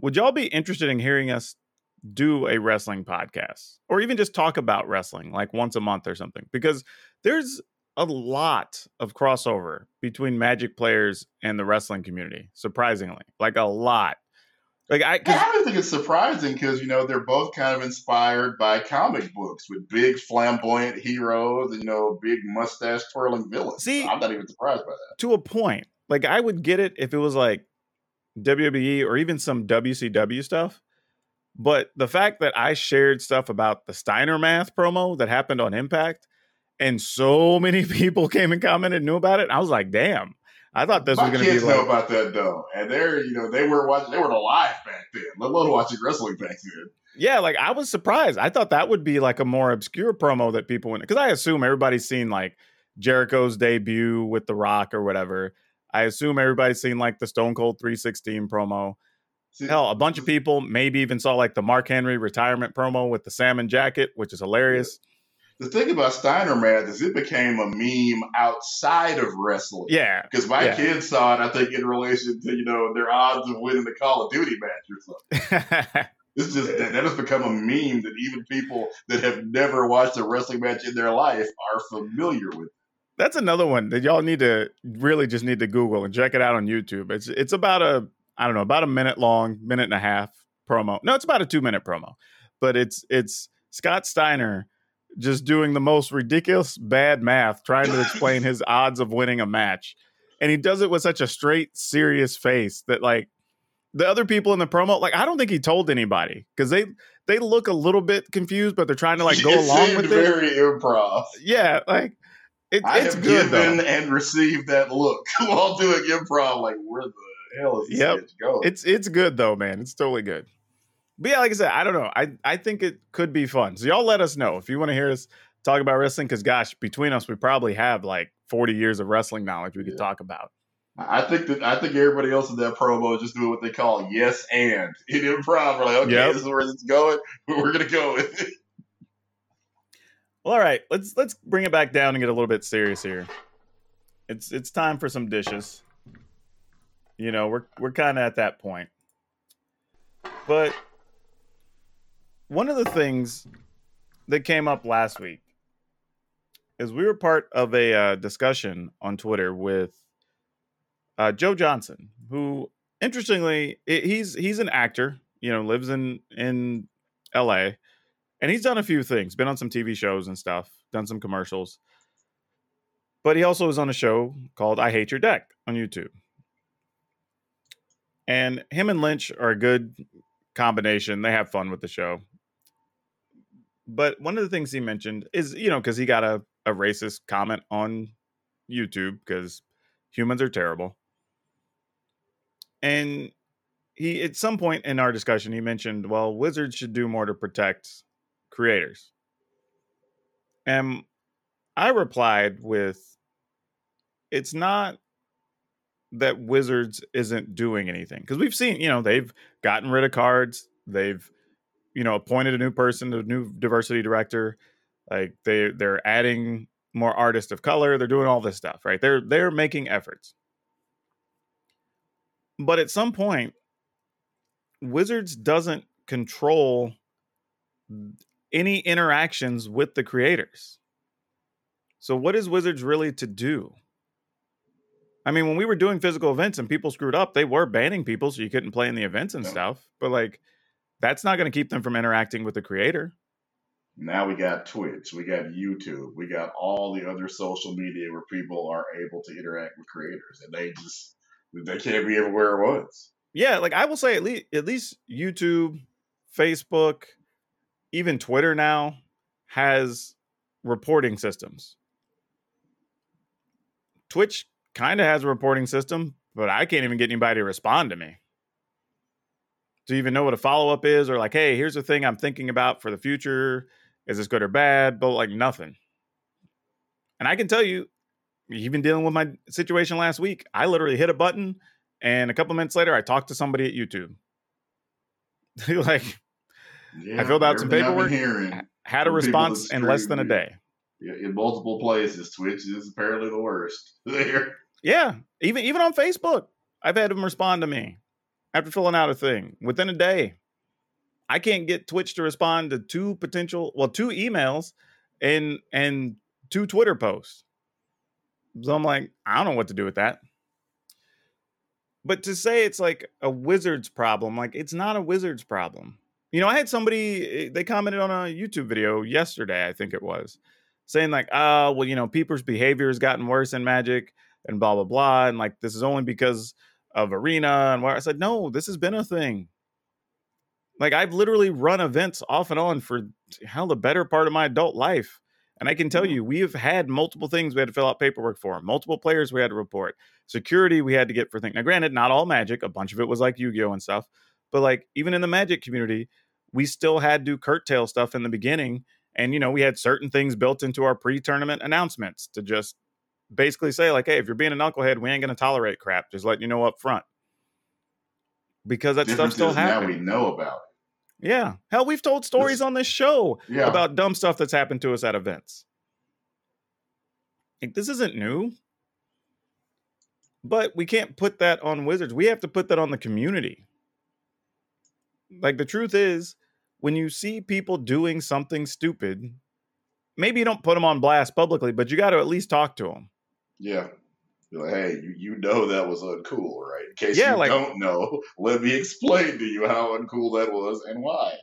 would y'all be interested in hearing us do a wrestling podcast or even just talk about wrestling like once a month or something? Because there's a lot of crossover between Magic players and the wrestling community. Surprisingly, like a lot. Like I, Yeah, I don't think it's surprising because you know they're both kind of inspired by comic books with big flamboyant heroes and you know big mustache twirling villains. See- I'm not even surprised by that. to a point. Like I would get it if it was like WWE or even some WCW stuff. But the fact that I shared stuff about the Steiner Math promo that happened on Impact, and so many people came and commented and knew about it, I was like, damn. I thought this My was going to be kids know like, about that though, and they're you know they were watching they were alive back then, let alone watching wrestling back then. yeah, like I was surprised. I thought that would be like a more obscure promo that people went because I assume everybody's seen like Jericho's debut with The Rock or whatever. I assume everybody's seen like the Stone Cold 316 promo. See, Hell, a bunch of people maybe even saw like the Mark Henry retirement promo with the salmon jacket, which is hilarious. The thing about Steiner Math is it became a meme outside of wrestling. Yeah. Because my Yeah. kids saw it, I think, in relation to you know their odds of winning the Call of Duty match or something. It's just that, that has become a meme that even people that have never watched a wrestling match in their life are familiar with. That's another one that y'all need to really just need to Google and check it out on YouTube. It's it's about a I don't know about a minute long, minute and a half promo. No, it's about a two minute promo, but it's it's Scott Steiner just doing the most ridiculous bad math, trying to explain his odds of winning a match, and he does it with such a straight, serious face that like the other people in the promo, like I don't think he told anybody because they they look a little bit confused, but they're trying to like go It along with it. very improv. Yeah, like it, I it's have good given though. and received that look while doing improv. Like, where the hell is this Yep. going? It's it's good though, man. It's totally good. But yeah, like I said, I don't know. I I think it could be fun. So y'all let us know if you want to hear us talk about wrestling. Because gosh, between us, we probably have like forty years of wrestling knowledge we could Yeah. talk about. I think that I think everybody else in that promo is just doing what they call yes and in improv. We're like, okay, Yep. this is where it's going. We're gonna go with it. Well, all right, let's let's bring it back down and get a little bit serious here. It's it's time for some dishes. You know, we're we're kind of at that point. But one of the things that came up last week is we were part of a uh, discussion on Twitter with uh, Joe Johnson, who interestingly he's he's an actor. You know, lives in in L.A and he's done a few things been on some tv shows and stuff done some commercials. But he also is on a show called i hate your deck on youtube. And him and lynch are a good combination. They have fun with the show but one of the things he mentioned is you know because he got a, a racist comment on youtube because humans are terrible and he at some point in our discussion he mentioned well wizards should do more to protect creators. And I replied with it's not that Wizards isn't doing anything because we've seen, you know, they've gotten rid of cards, they've you know appointed a new person, a new diversity director, like they they're adding more artists of color, they're doing all this stuff, right? They're they're making efforts. But at some point Wizards doesn't control any interactions with the creators. So what is Wizards really to do? I mean, when we were doing physical events and people screwed up, they were banning people so you couldn't play in the events and stuff. But like That's not going to keep them from interacting with the creator. Now we got Twitch, we got YouTube, we got all the other social media where people are able to interact with creators, and they just they can't be everywhere at once. Yeah, like I will say at least at least YouTube, Facebook, even Twitter now has reporting systems. Twitch kind of has a reporting system, but I can't even get anybody to respond to me. Do you even know what a follow up is? Or like, hey, here's the thing I'm thinking about for the future. Is this good or bad? But like nothing. And I can tell you, even dealing with my situation last week, I literally hit a button and a couple minutes later I talked to somebody at YouTube. like Yeah, I filled out some everything I've been paperwork, had a response in less than a day. yeah, in multiple places. Twitch is apparently the worst. There, Yeah, even even on Facebook, I've had them respond to me after filling out a thing within a day. I can't get Twitch to respond to two potential, well, two emails and and two Twitter posts. So I'm like, I don't know what to do with that. But to say it's like a wizard's problem, like it's not a wizard's problem. You know, I had somebody they commented on a YouTube video yesterday, I think it was, saying like, "Ah, well, you know, people's behavior has gotten worse in Magic and blah blah blah, and like this is only because of Arena and where." I said, "No, this has been a thing. Like I've literally run events off and on for hell the better part of my adult life." And I can tell mm-hmm. you, we have had multiple things we had to fill out paperwork for, multiple players we had to report, security we had to get for things. Now, granted, not all Magic, a bunch of it was like Yu Gi Oh and stuff, but like even in the Magic community, we still had to curtail stuff in the beginning. And, you know, we had certain things built into our pre tournament announcements to just basically say, like, hey, if you're being a knucklehead, we ain't going to tolerate crap. Just letting you know up front. Because that stuff still happens. now we know about it. Yeah. Hell, we've told stories on this show. Yeah, about dumb stuff that's happened to us at events. Like, this isn't new. But we can't put that on Wizards. We have to put that on the community. Like, the truth is, when you see people doing something stupid, maybe you don't put them on blast publicly, but you got to at least talk to them. Yeah. Be like, hey, you, you know that was uncool, right? In case Yeah, you like- don't know, let me explain to you how uncool that was and why.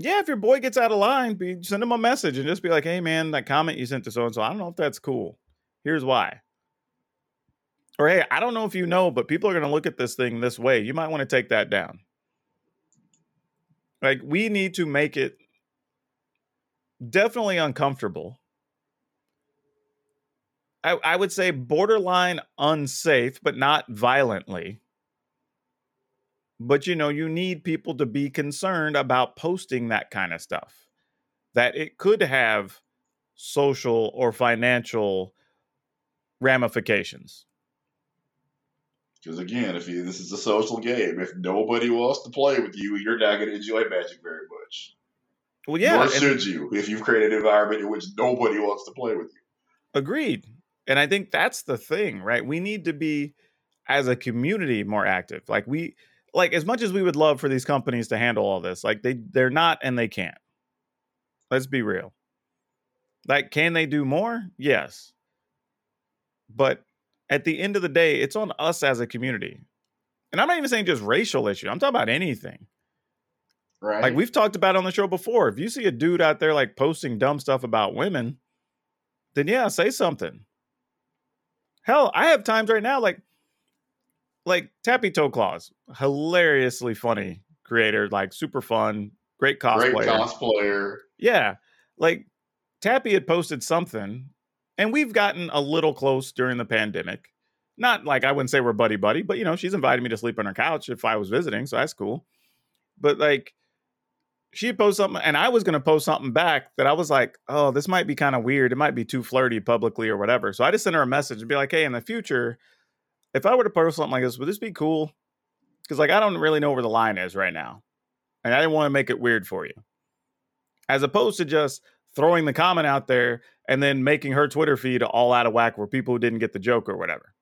Yeah, if your boy gets out of line, be, send him a message and just be like, hey, man, that comment you sent to so and so, I don't know if that's cool. Here's why. Or, hey, I don't know if you know, but people are going to look at this thing this way. You might want to take that down. Like, we need to make it definitely uncomfortable. I, I would say borderline unsafe, but not violently. But you know, you need people to be concerned about posting that kind of stuff. That it could have social or financial ramifications. Because again, if you, this is a social game, if nobody wants to play with you, you're not going to enjoy Magic very much. Well, yeah, Nor should you if you've created an environment in which nobody wants to play with you. Agreed. And I think that's the thing, right? We need to be as a community more active. Like we like as much as we would love for these companies to handle all this, like they they're not and they can't. Let's be real. Like can they do more? Yes. But at the end of the day, it's on us as a community. And I'm not even saying just racial issue. I'm talking about anything. Right? Like we've talked about on the show before. If you see a dude out there like posting dumb stuff about women, then yeah, say something. Hell, I have times right now like like Tappy Toe Claws, hilariously funny creator, like super fun, great cosplayer. Great cosplayer. Yeah. Like Tappy had posted something, and we've gotten a little close during the pandemic. Not like I wouldn't say we're buddy buddy, but you know, she's invited me to sleep on her couch if I was visiting, so that's cool. But like she posted something and I was gonna post something back that I was like, oh, this might be kind of weird. It might be too flirty publicly or whatever. So I just sent her a message and be like, hey, in the future, if I were to post something like this, would this be cool? Because like I don't really know where the line is right now. And I didn't want to make it weird for you as opposed to just throwing the comment out there and then making her Twitter feed all out of whack where people who didn't get the joke or whatever.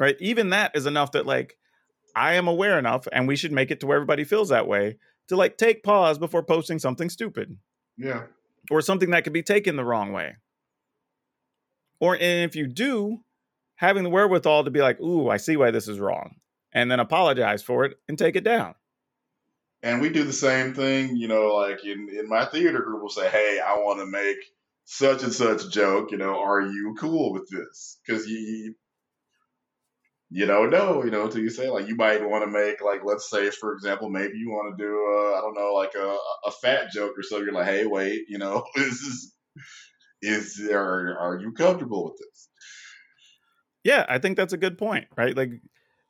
Right? Even that is enough that like I am aware enough and we should make it to where everybody feels that way to like take pause before posting something stupid Yeah. or something that could be taken the wrong way. Or and if you do, having the wherewithal to be like, "Ooh, I see why this is wrong," and then apologize for it and take it down. And we do the same thing, you know, like in, in my theater group, we'll say, hey, I want to make such and such joke, you know, are you cool with this? Because you, you don't know, you know, until you say like you might want to make like let's say for example maybe you want to do a, I don't know like a, a fat joke or so you're like hey wait you know this is is are are you comfortable with this? Yeah, I think that's a good point, right? Like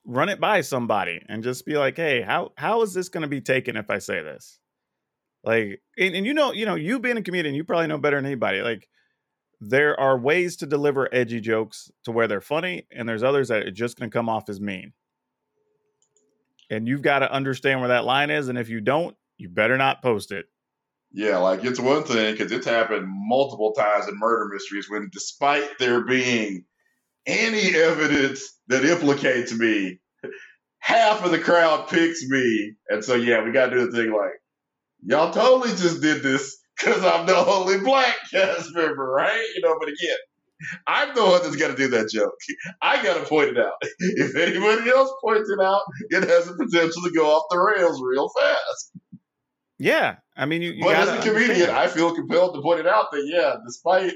run it by somebody and just be like, hey, how how is this going to be taken if I say this? Like, and, and you know, you know, you being a comedian, you probably know better than anybody. Like, there are ways to deliver edgy jokes to where they're funny, and there's others that are just going to come off as mean. And you've got to understand where that line is, and if you don't, you better not post it. Yeah, like it's one thing because it's happened multiple times in murder mysteries when, despite there being any evidence that implicates me, half of the crowd picks me. And so, yeah, we got to do the thing like, y'all totally just did this because I'm the only black cast member, right? You know, but again, I'm the one that's got to do that joke. I got to point it out. If anybody else points it out, it has the potential to go off the rails real fast. Yeah, I mean, you. you but as a comedian, understand. I feel compelled to point it out that yeah, despite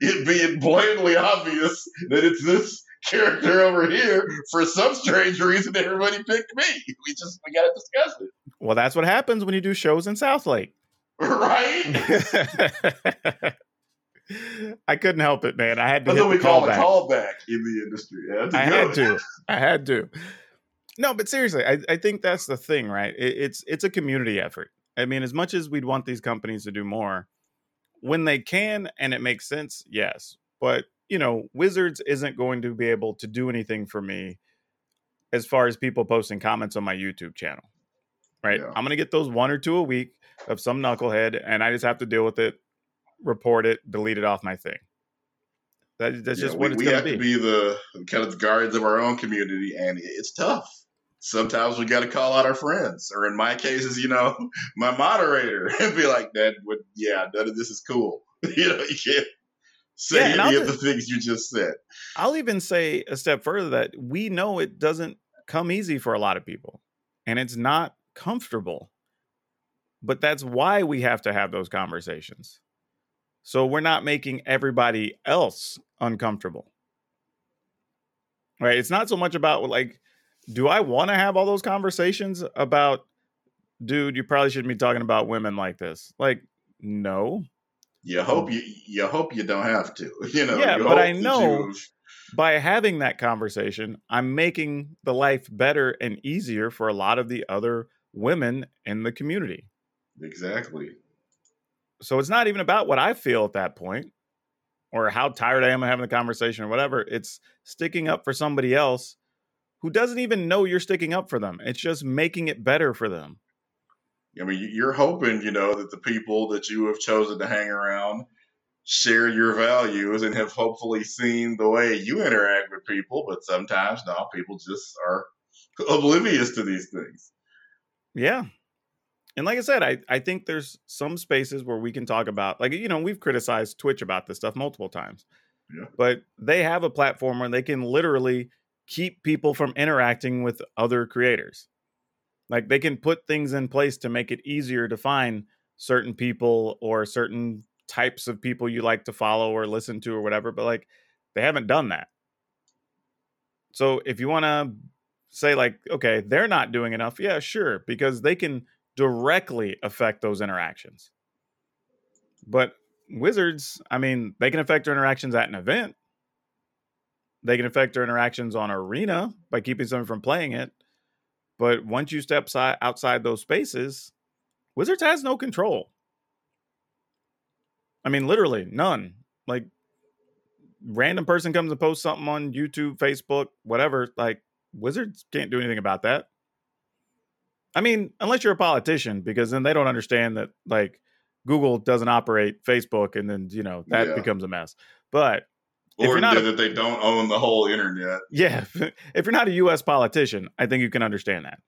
it being blatantly obvious that it's this character over here, for some strange reason, everybody picked me. We just we got to discuss it, well, that's what happens when you do shows in Southlake. right? I couldn't help it, man. I had to That's what we call a callback. callback in the industry. I had to. I had to. I had to. No, but seriously, I, I think that's the thing, right? It, it's it's a community effort. I mean, as much as we'd want these companies to do more, when they can and it makes sense, yes. But you know, Wizards isn't going to be able to do anything for me as far as people posting comments on my YouTube channel. Right? Yeah. I'm gonna get those one or two a week of some knucklehead, and I just have to deal with it, report it, delete it off my thing. That, that's Yeah, just we, what it's we have be. to be the kind of the guardians of our own community, and it's tough. Sometimes we got to call out our friends, or in my cases, you know, my moderator, and be like, "That would, yeah, none of this is cool." you know, you can't say Yeah, any of the things you just said. I'll even say a step further that we know it doesn't come easy for a lot of people and it's not comfortable. But that's why we have to have those conversations. So we're not making everybody else uncomfortable. Right? It's not so much about like do I want to have all those conversations about dude, you probably shouldn't be talking about women like this. Like no. You hope you you hope you don't have to. You know, Yeah, you but I know- you've- by having that conversation, I'm making the life better and easier for a lot of the other women in the community. Exactly. So it's not even about what I feel at that point or how tired I am of having the conversation or whatever. It's sticking up for somebody else who doesn't even know you're sticking up for them. It's just making it better for them. I mean, you're hoping, you know, that the people that you have chosen to hang around share your values and have hopefully seen the way you interact with people. But sometimes, no, people just are oblivious to these things. Yeah. And like I said, I, I think there's some spaces where we can talk about, like, you know, we've criticized Twitch about this stuff multiple times. Yeah. But they have a platform where they can literally keep people from interacting with other creators. Like they can put things in place to make it easier to find certain people or certain types of people you like to follow or listen to or whatever. But like they haven't done that. So if you want to say like okay they're not doing enough yeah sure because they can directly affect those interactions. But wizards i mean they can affect their interactions at an event. They can affect their interactions on arena by keeping someone from playing it. But once you step si- outside those spaces wizards has no control. I mean literally none. Like random person comes and posts something on youtube facebook whatever like Wizards can't do anything about that. I mean, unless you're a politician, because then they don't understand that like Google doesn't operate Facebook, and then you know that Yeah. becomes a mess. But If Or you're not a- that they don't own the whole internet. yeah, if you're not a U.S. politician, I think you can understand that.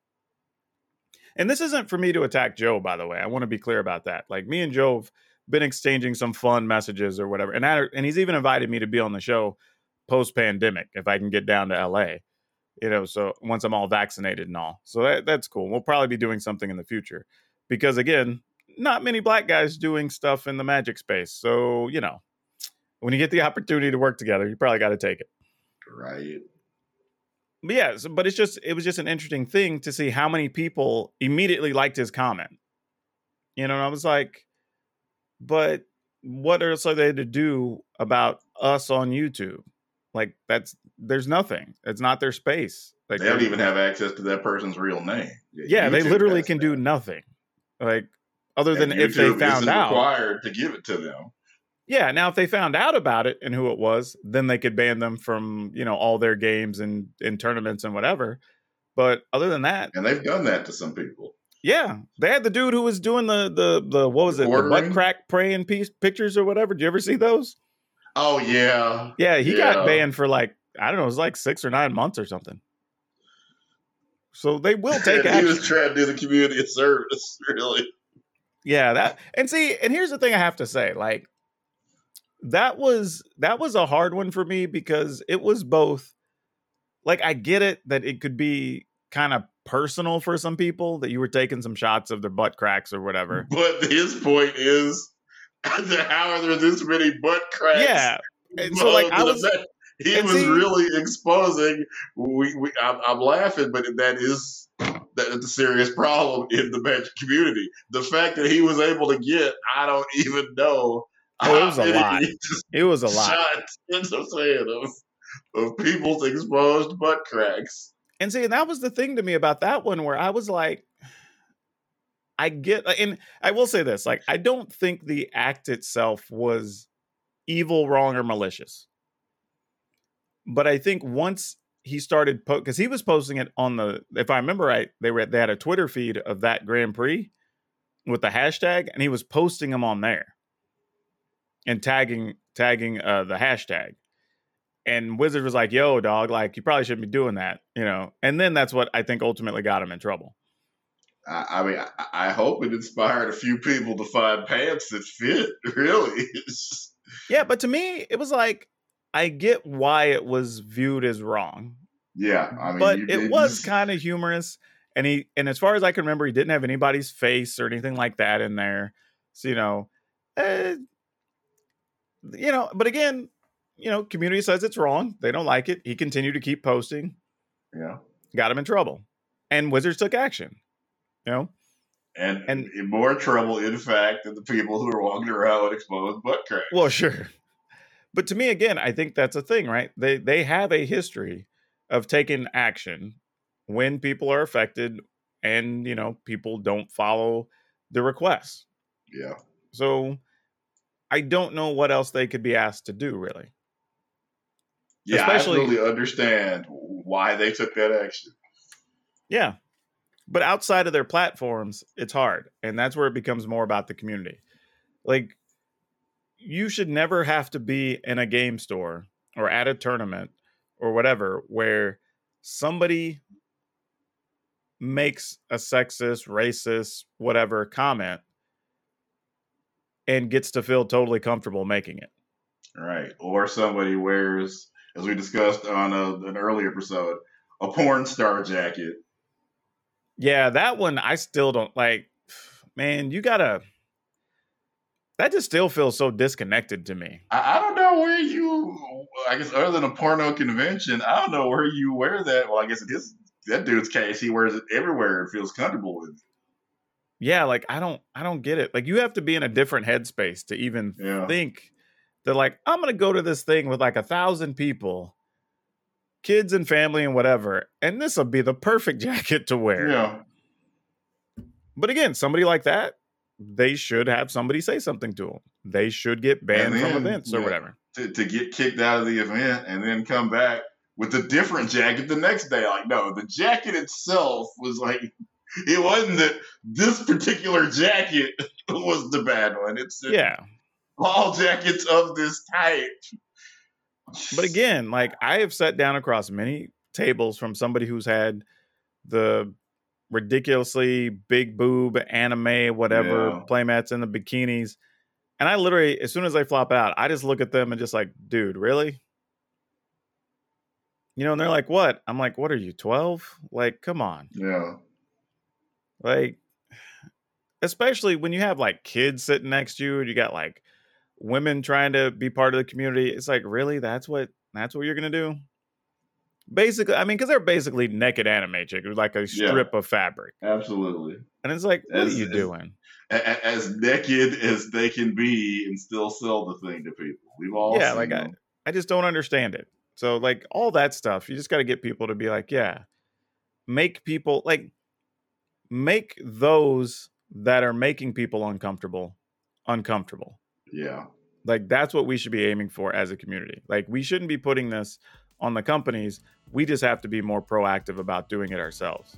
And this isn't for me to attack Joe, by the way. I want to be clear about that. Like me and Joe have been exchanging some fun messages or whatever, and I, and he's even invited me to be on the show post pandemic if I can get down to L.A. You know, so once I'm all vaccinated and all, so that that's cool. We'll probably be doing something in the future because again, not many black guys doing stuff in the magic space. So you know, when you get the opportunity to work together, you probably got to take it. Right. But yeah, so, but it's just it was just an interesting thing to see how many people immediately liked his comment. You know, and I was like, but what else are they to do about us on YouTube? Like that's there's nothing. It's not their space. Like They don't even have access to that person's real name. Yeah, they literally can that. do nothing. Like other than if they found out. required to give it to them. Yeah, now if they found out about it and who it was, then they could ban them from, you know, all their games and and tournaments and whatever. But other than that, And they've done that to some people. yeah, they had the dude who was doing the the the what was it, the butt crack praying piece pictures or whatever. Did you ever see those? Oh yeah. Yeah, he got banned for like I don't know, it was like six or nine months or something. So they will take it. he action. was trying to do the community a service, really. Yeah, that and see, and here's the thing I have to say, like that was that was a hard one for me because it was both like I get it that it could be kind of personal for some people that you were taking some shots of their butt cracks or whatever. But his point is, how are there this many butt cracks? Yeah. And so like I was he was see- really exposing. We, we I'm, I'm laughing, but that is that's a serious problem in the magic community. The fact that he was able to get, I don't even know. Oh, it was a lot. it was a lot. Shots, I'm saying, of, of people's exposed butt cracks. And see, and that was the thing to me about that one where I was like, I get, and I will say this, like, I don't think the act itself was evil, wrong, or malicious. But I think once he started, because he was posting it on the, if I remember right, they were they had a Twitter feed of that Grand Prix with the hashtag, and he was posting them on there and tagging tagging uh, the hashtag and Wizard was like, "Yo, dog, like you probably shouldn't be doing that," you know. And then that's what I think ultimately got him in trouble. I, I mean, I, I hope it inspired a few people to find pants that fit. Really, Yeah, but to me, it was like I get why it was viewed as wrong, yeah. I mean, but it was kind of humorous. And he, and as far as I can remember, he didn't have anybody's face or anything like that in there. So you know, eh, you know. But again, you know, community says it's wrong. They don't like it. He continued to keep posting. yeah. Got him in trouble, and Wizards took action. You know. and, And- more trouble, in fact, than the people who are walking around with exposed butt cracks. Well, sure. But to me, again, I think that's a thing, right? They they have a history of taking action when people are affected and you know people don't follow the requests. yeah, So I don't know what else they could be asked to do, really. yeah, Especially- I absolutely understand why they took that action. Yeah. But outside of their platforms, it's hard. And that's where it becomes more about the community. Like, you should never have to be in a game store or at a tournament or whatever where somebody makes a sexist, racist, whatever comment and gets to feel totally comfortable making it. Right. Or somebody wears, as we discussed on a, an earlier episode, a porn star jacket. Yeah, that one I still don't like. Man, you gotta. That just still feels so disconnected to me. I, I don't know where you, I guess, other than a porno convention, I don't know where you wear that. Well, I guess that dude's case, he wears it everywhere and feels comfortable with it. Yeah, like I don't, I don't get it. Like you have to be in a different headspace to even Yeah. think that, like, I'm gonna go to this thing with like a thousand people, kids and family and whatever, and this will be the perfect jacket to wear. Yeah. But again, somebody like that, they should have somebody say something to them. They should get banned And from events or yeah. whatever. to, to get kicked out of the event and then come back with a different jacket the next day. Like, no, the jacket itself was like, it wasn't that this particular jacket was the bad one. It's Yeah. all jackets of this type. But again, like I have sat down across many tables from somebody who's had the ridiculously big boob anime whatever Yeah. playmats and the bikinis and i literally as soon as they flop out i just look at them and just like dude really You know, and they're like, "What?" I'm like, "What are you, 12? Like, come on." Yeah. Like especially when you have like kids sitting next to you and you got like women trying to be part of the community. It's like, "Really? That's what that's what you're going to do?" Basically, I mean, cuz they're basically naked anime chick, like a Yeah. strip of fabric. Absolutely. And it's like, "What As- are you as- doing?" As naked as they can be and still sell the thing to people. We've all Yeah, seen like I. I just don't understand it. So like all that stuff, you just got to get people to be like, yeah, make people like make those that are making people uncomfortable uncomfortable. Yeah. Like that's what we should be aiming for as a community. Like we shouldn't be putting this on the companies. We just have to be more proactive about doing it ourselves.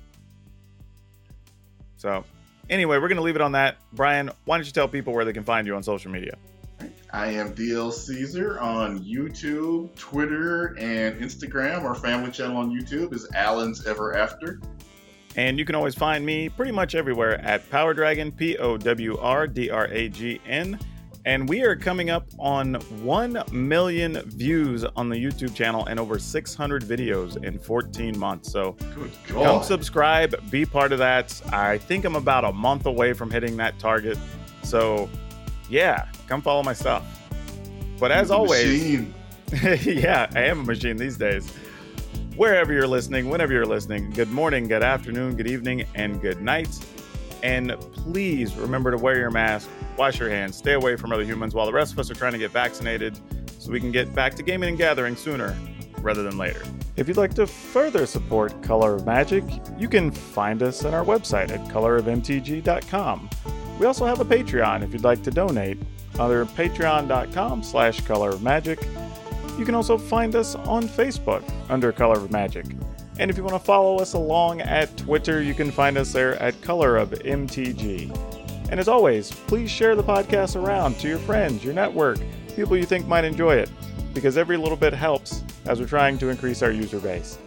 So, anyway, we're going to leave it on that. Brian, why don't you tell people where they can find you on social media? I am DL Caesar on YouTube, Twitter, and Instagram. Our family channel on YouTube is Allen's Ever After. And you can always find me pretty much everywhere at Power Dragon, P O W R D R A G N. And we are coming up on 1 million views on the YouTube channel and over 600 videos in 14 months. So come subscribe, be part of that. I think I'm about a month away from hitting that target. So yeah, come follow my stuff. But as always, yeah, I am a machine these days. Wherever you're listening, whenever you're listening, good morning, good afternoon, good evening, and good night. And please remember to wear your mask, wash your hands, stay away from other humans while the rest of us are trying to get vaccinated so we can get back to gaming and gathering sooner rather than later. If you'd like to further support Color of Magic, you can find us on our website at colorofmtg.com. We also have a Patreon if you'd like to donate, either patreon.com slash color of magic. You can also find us on Facebook under Color of Magic. And if you want to follow us along at Twitter, you can find us there at Color of MTG. And as always, please share the podcast around to your friends, your network, people you think might enjoy it, because every little bit helps as we're trying to increase our user base.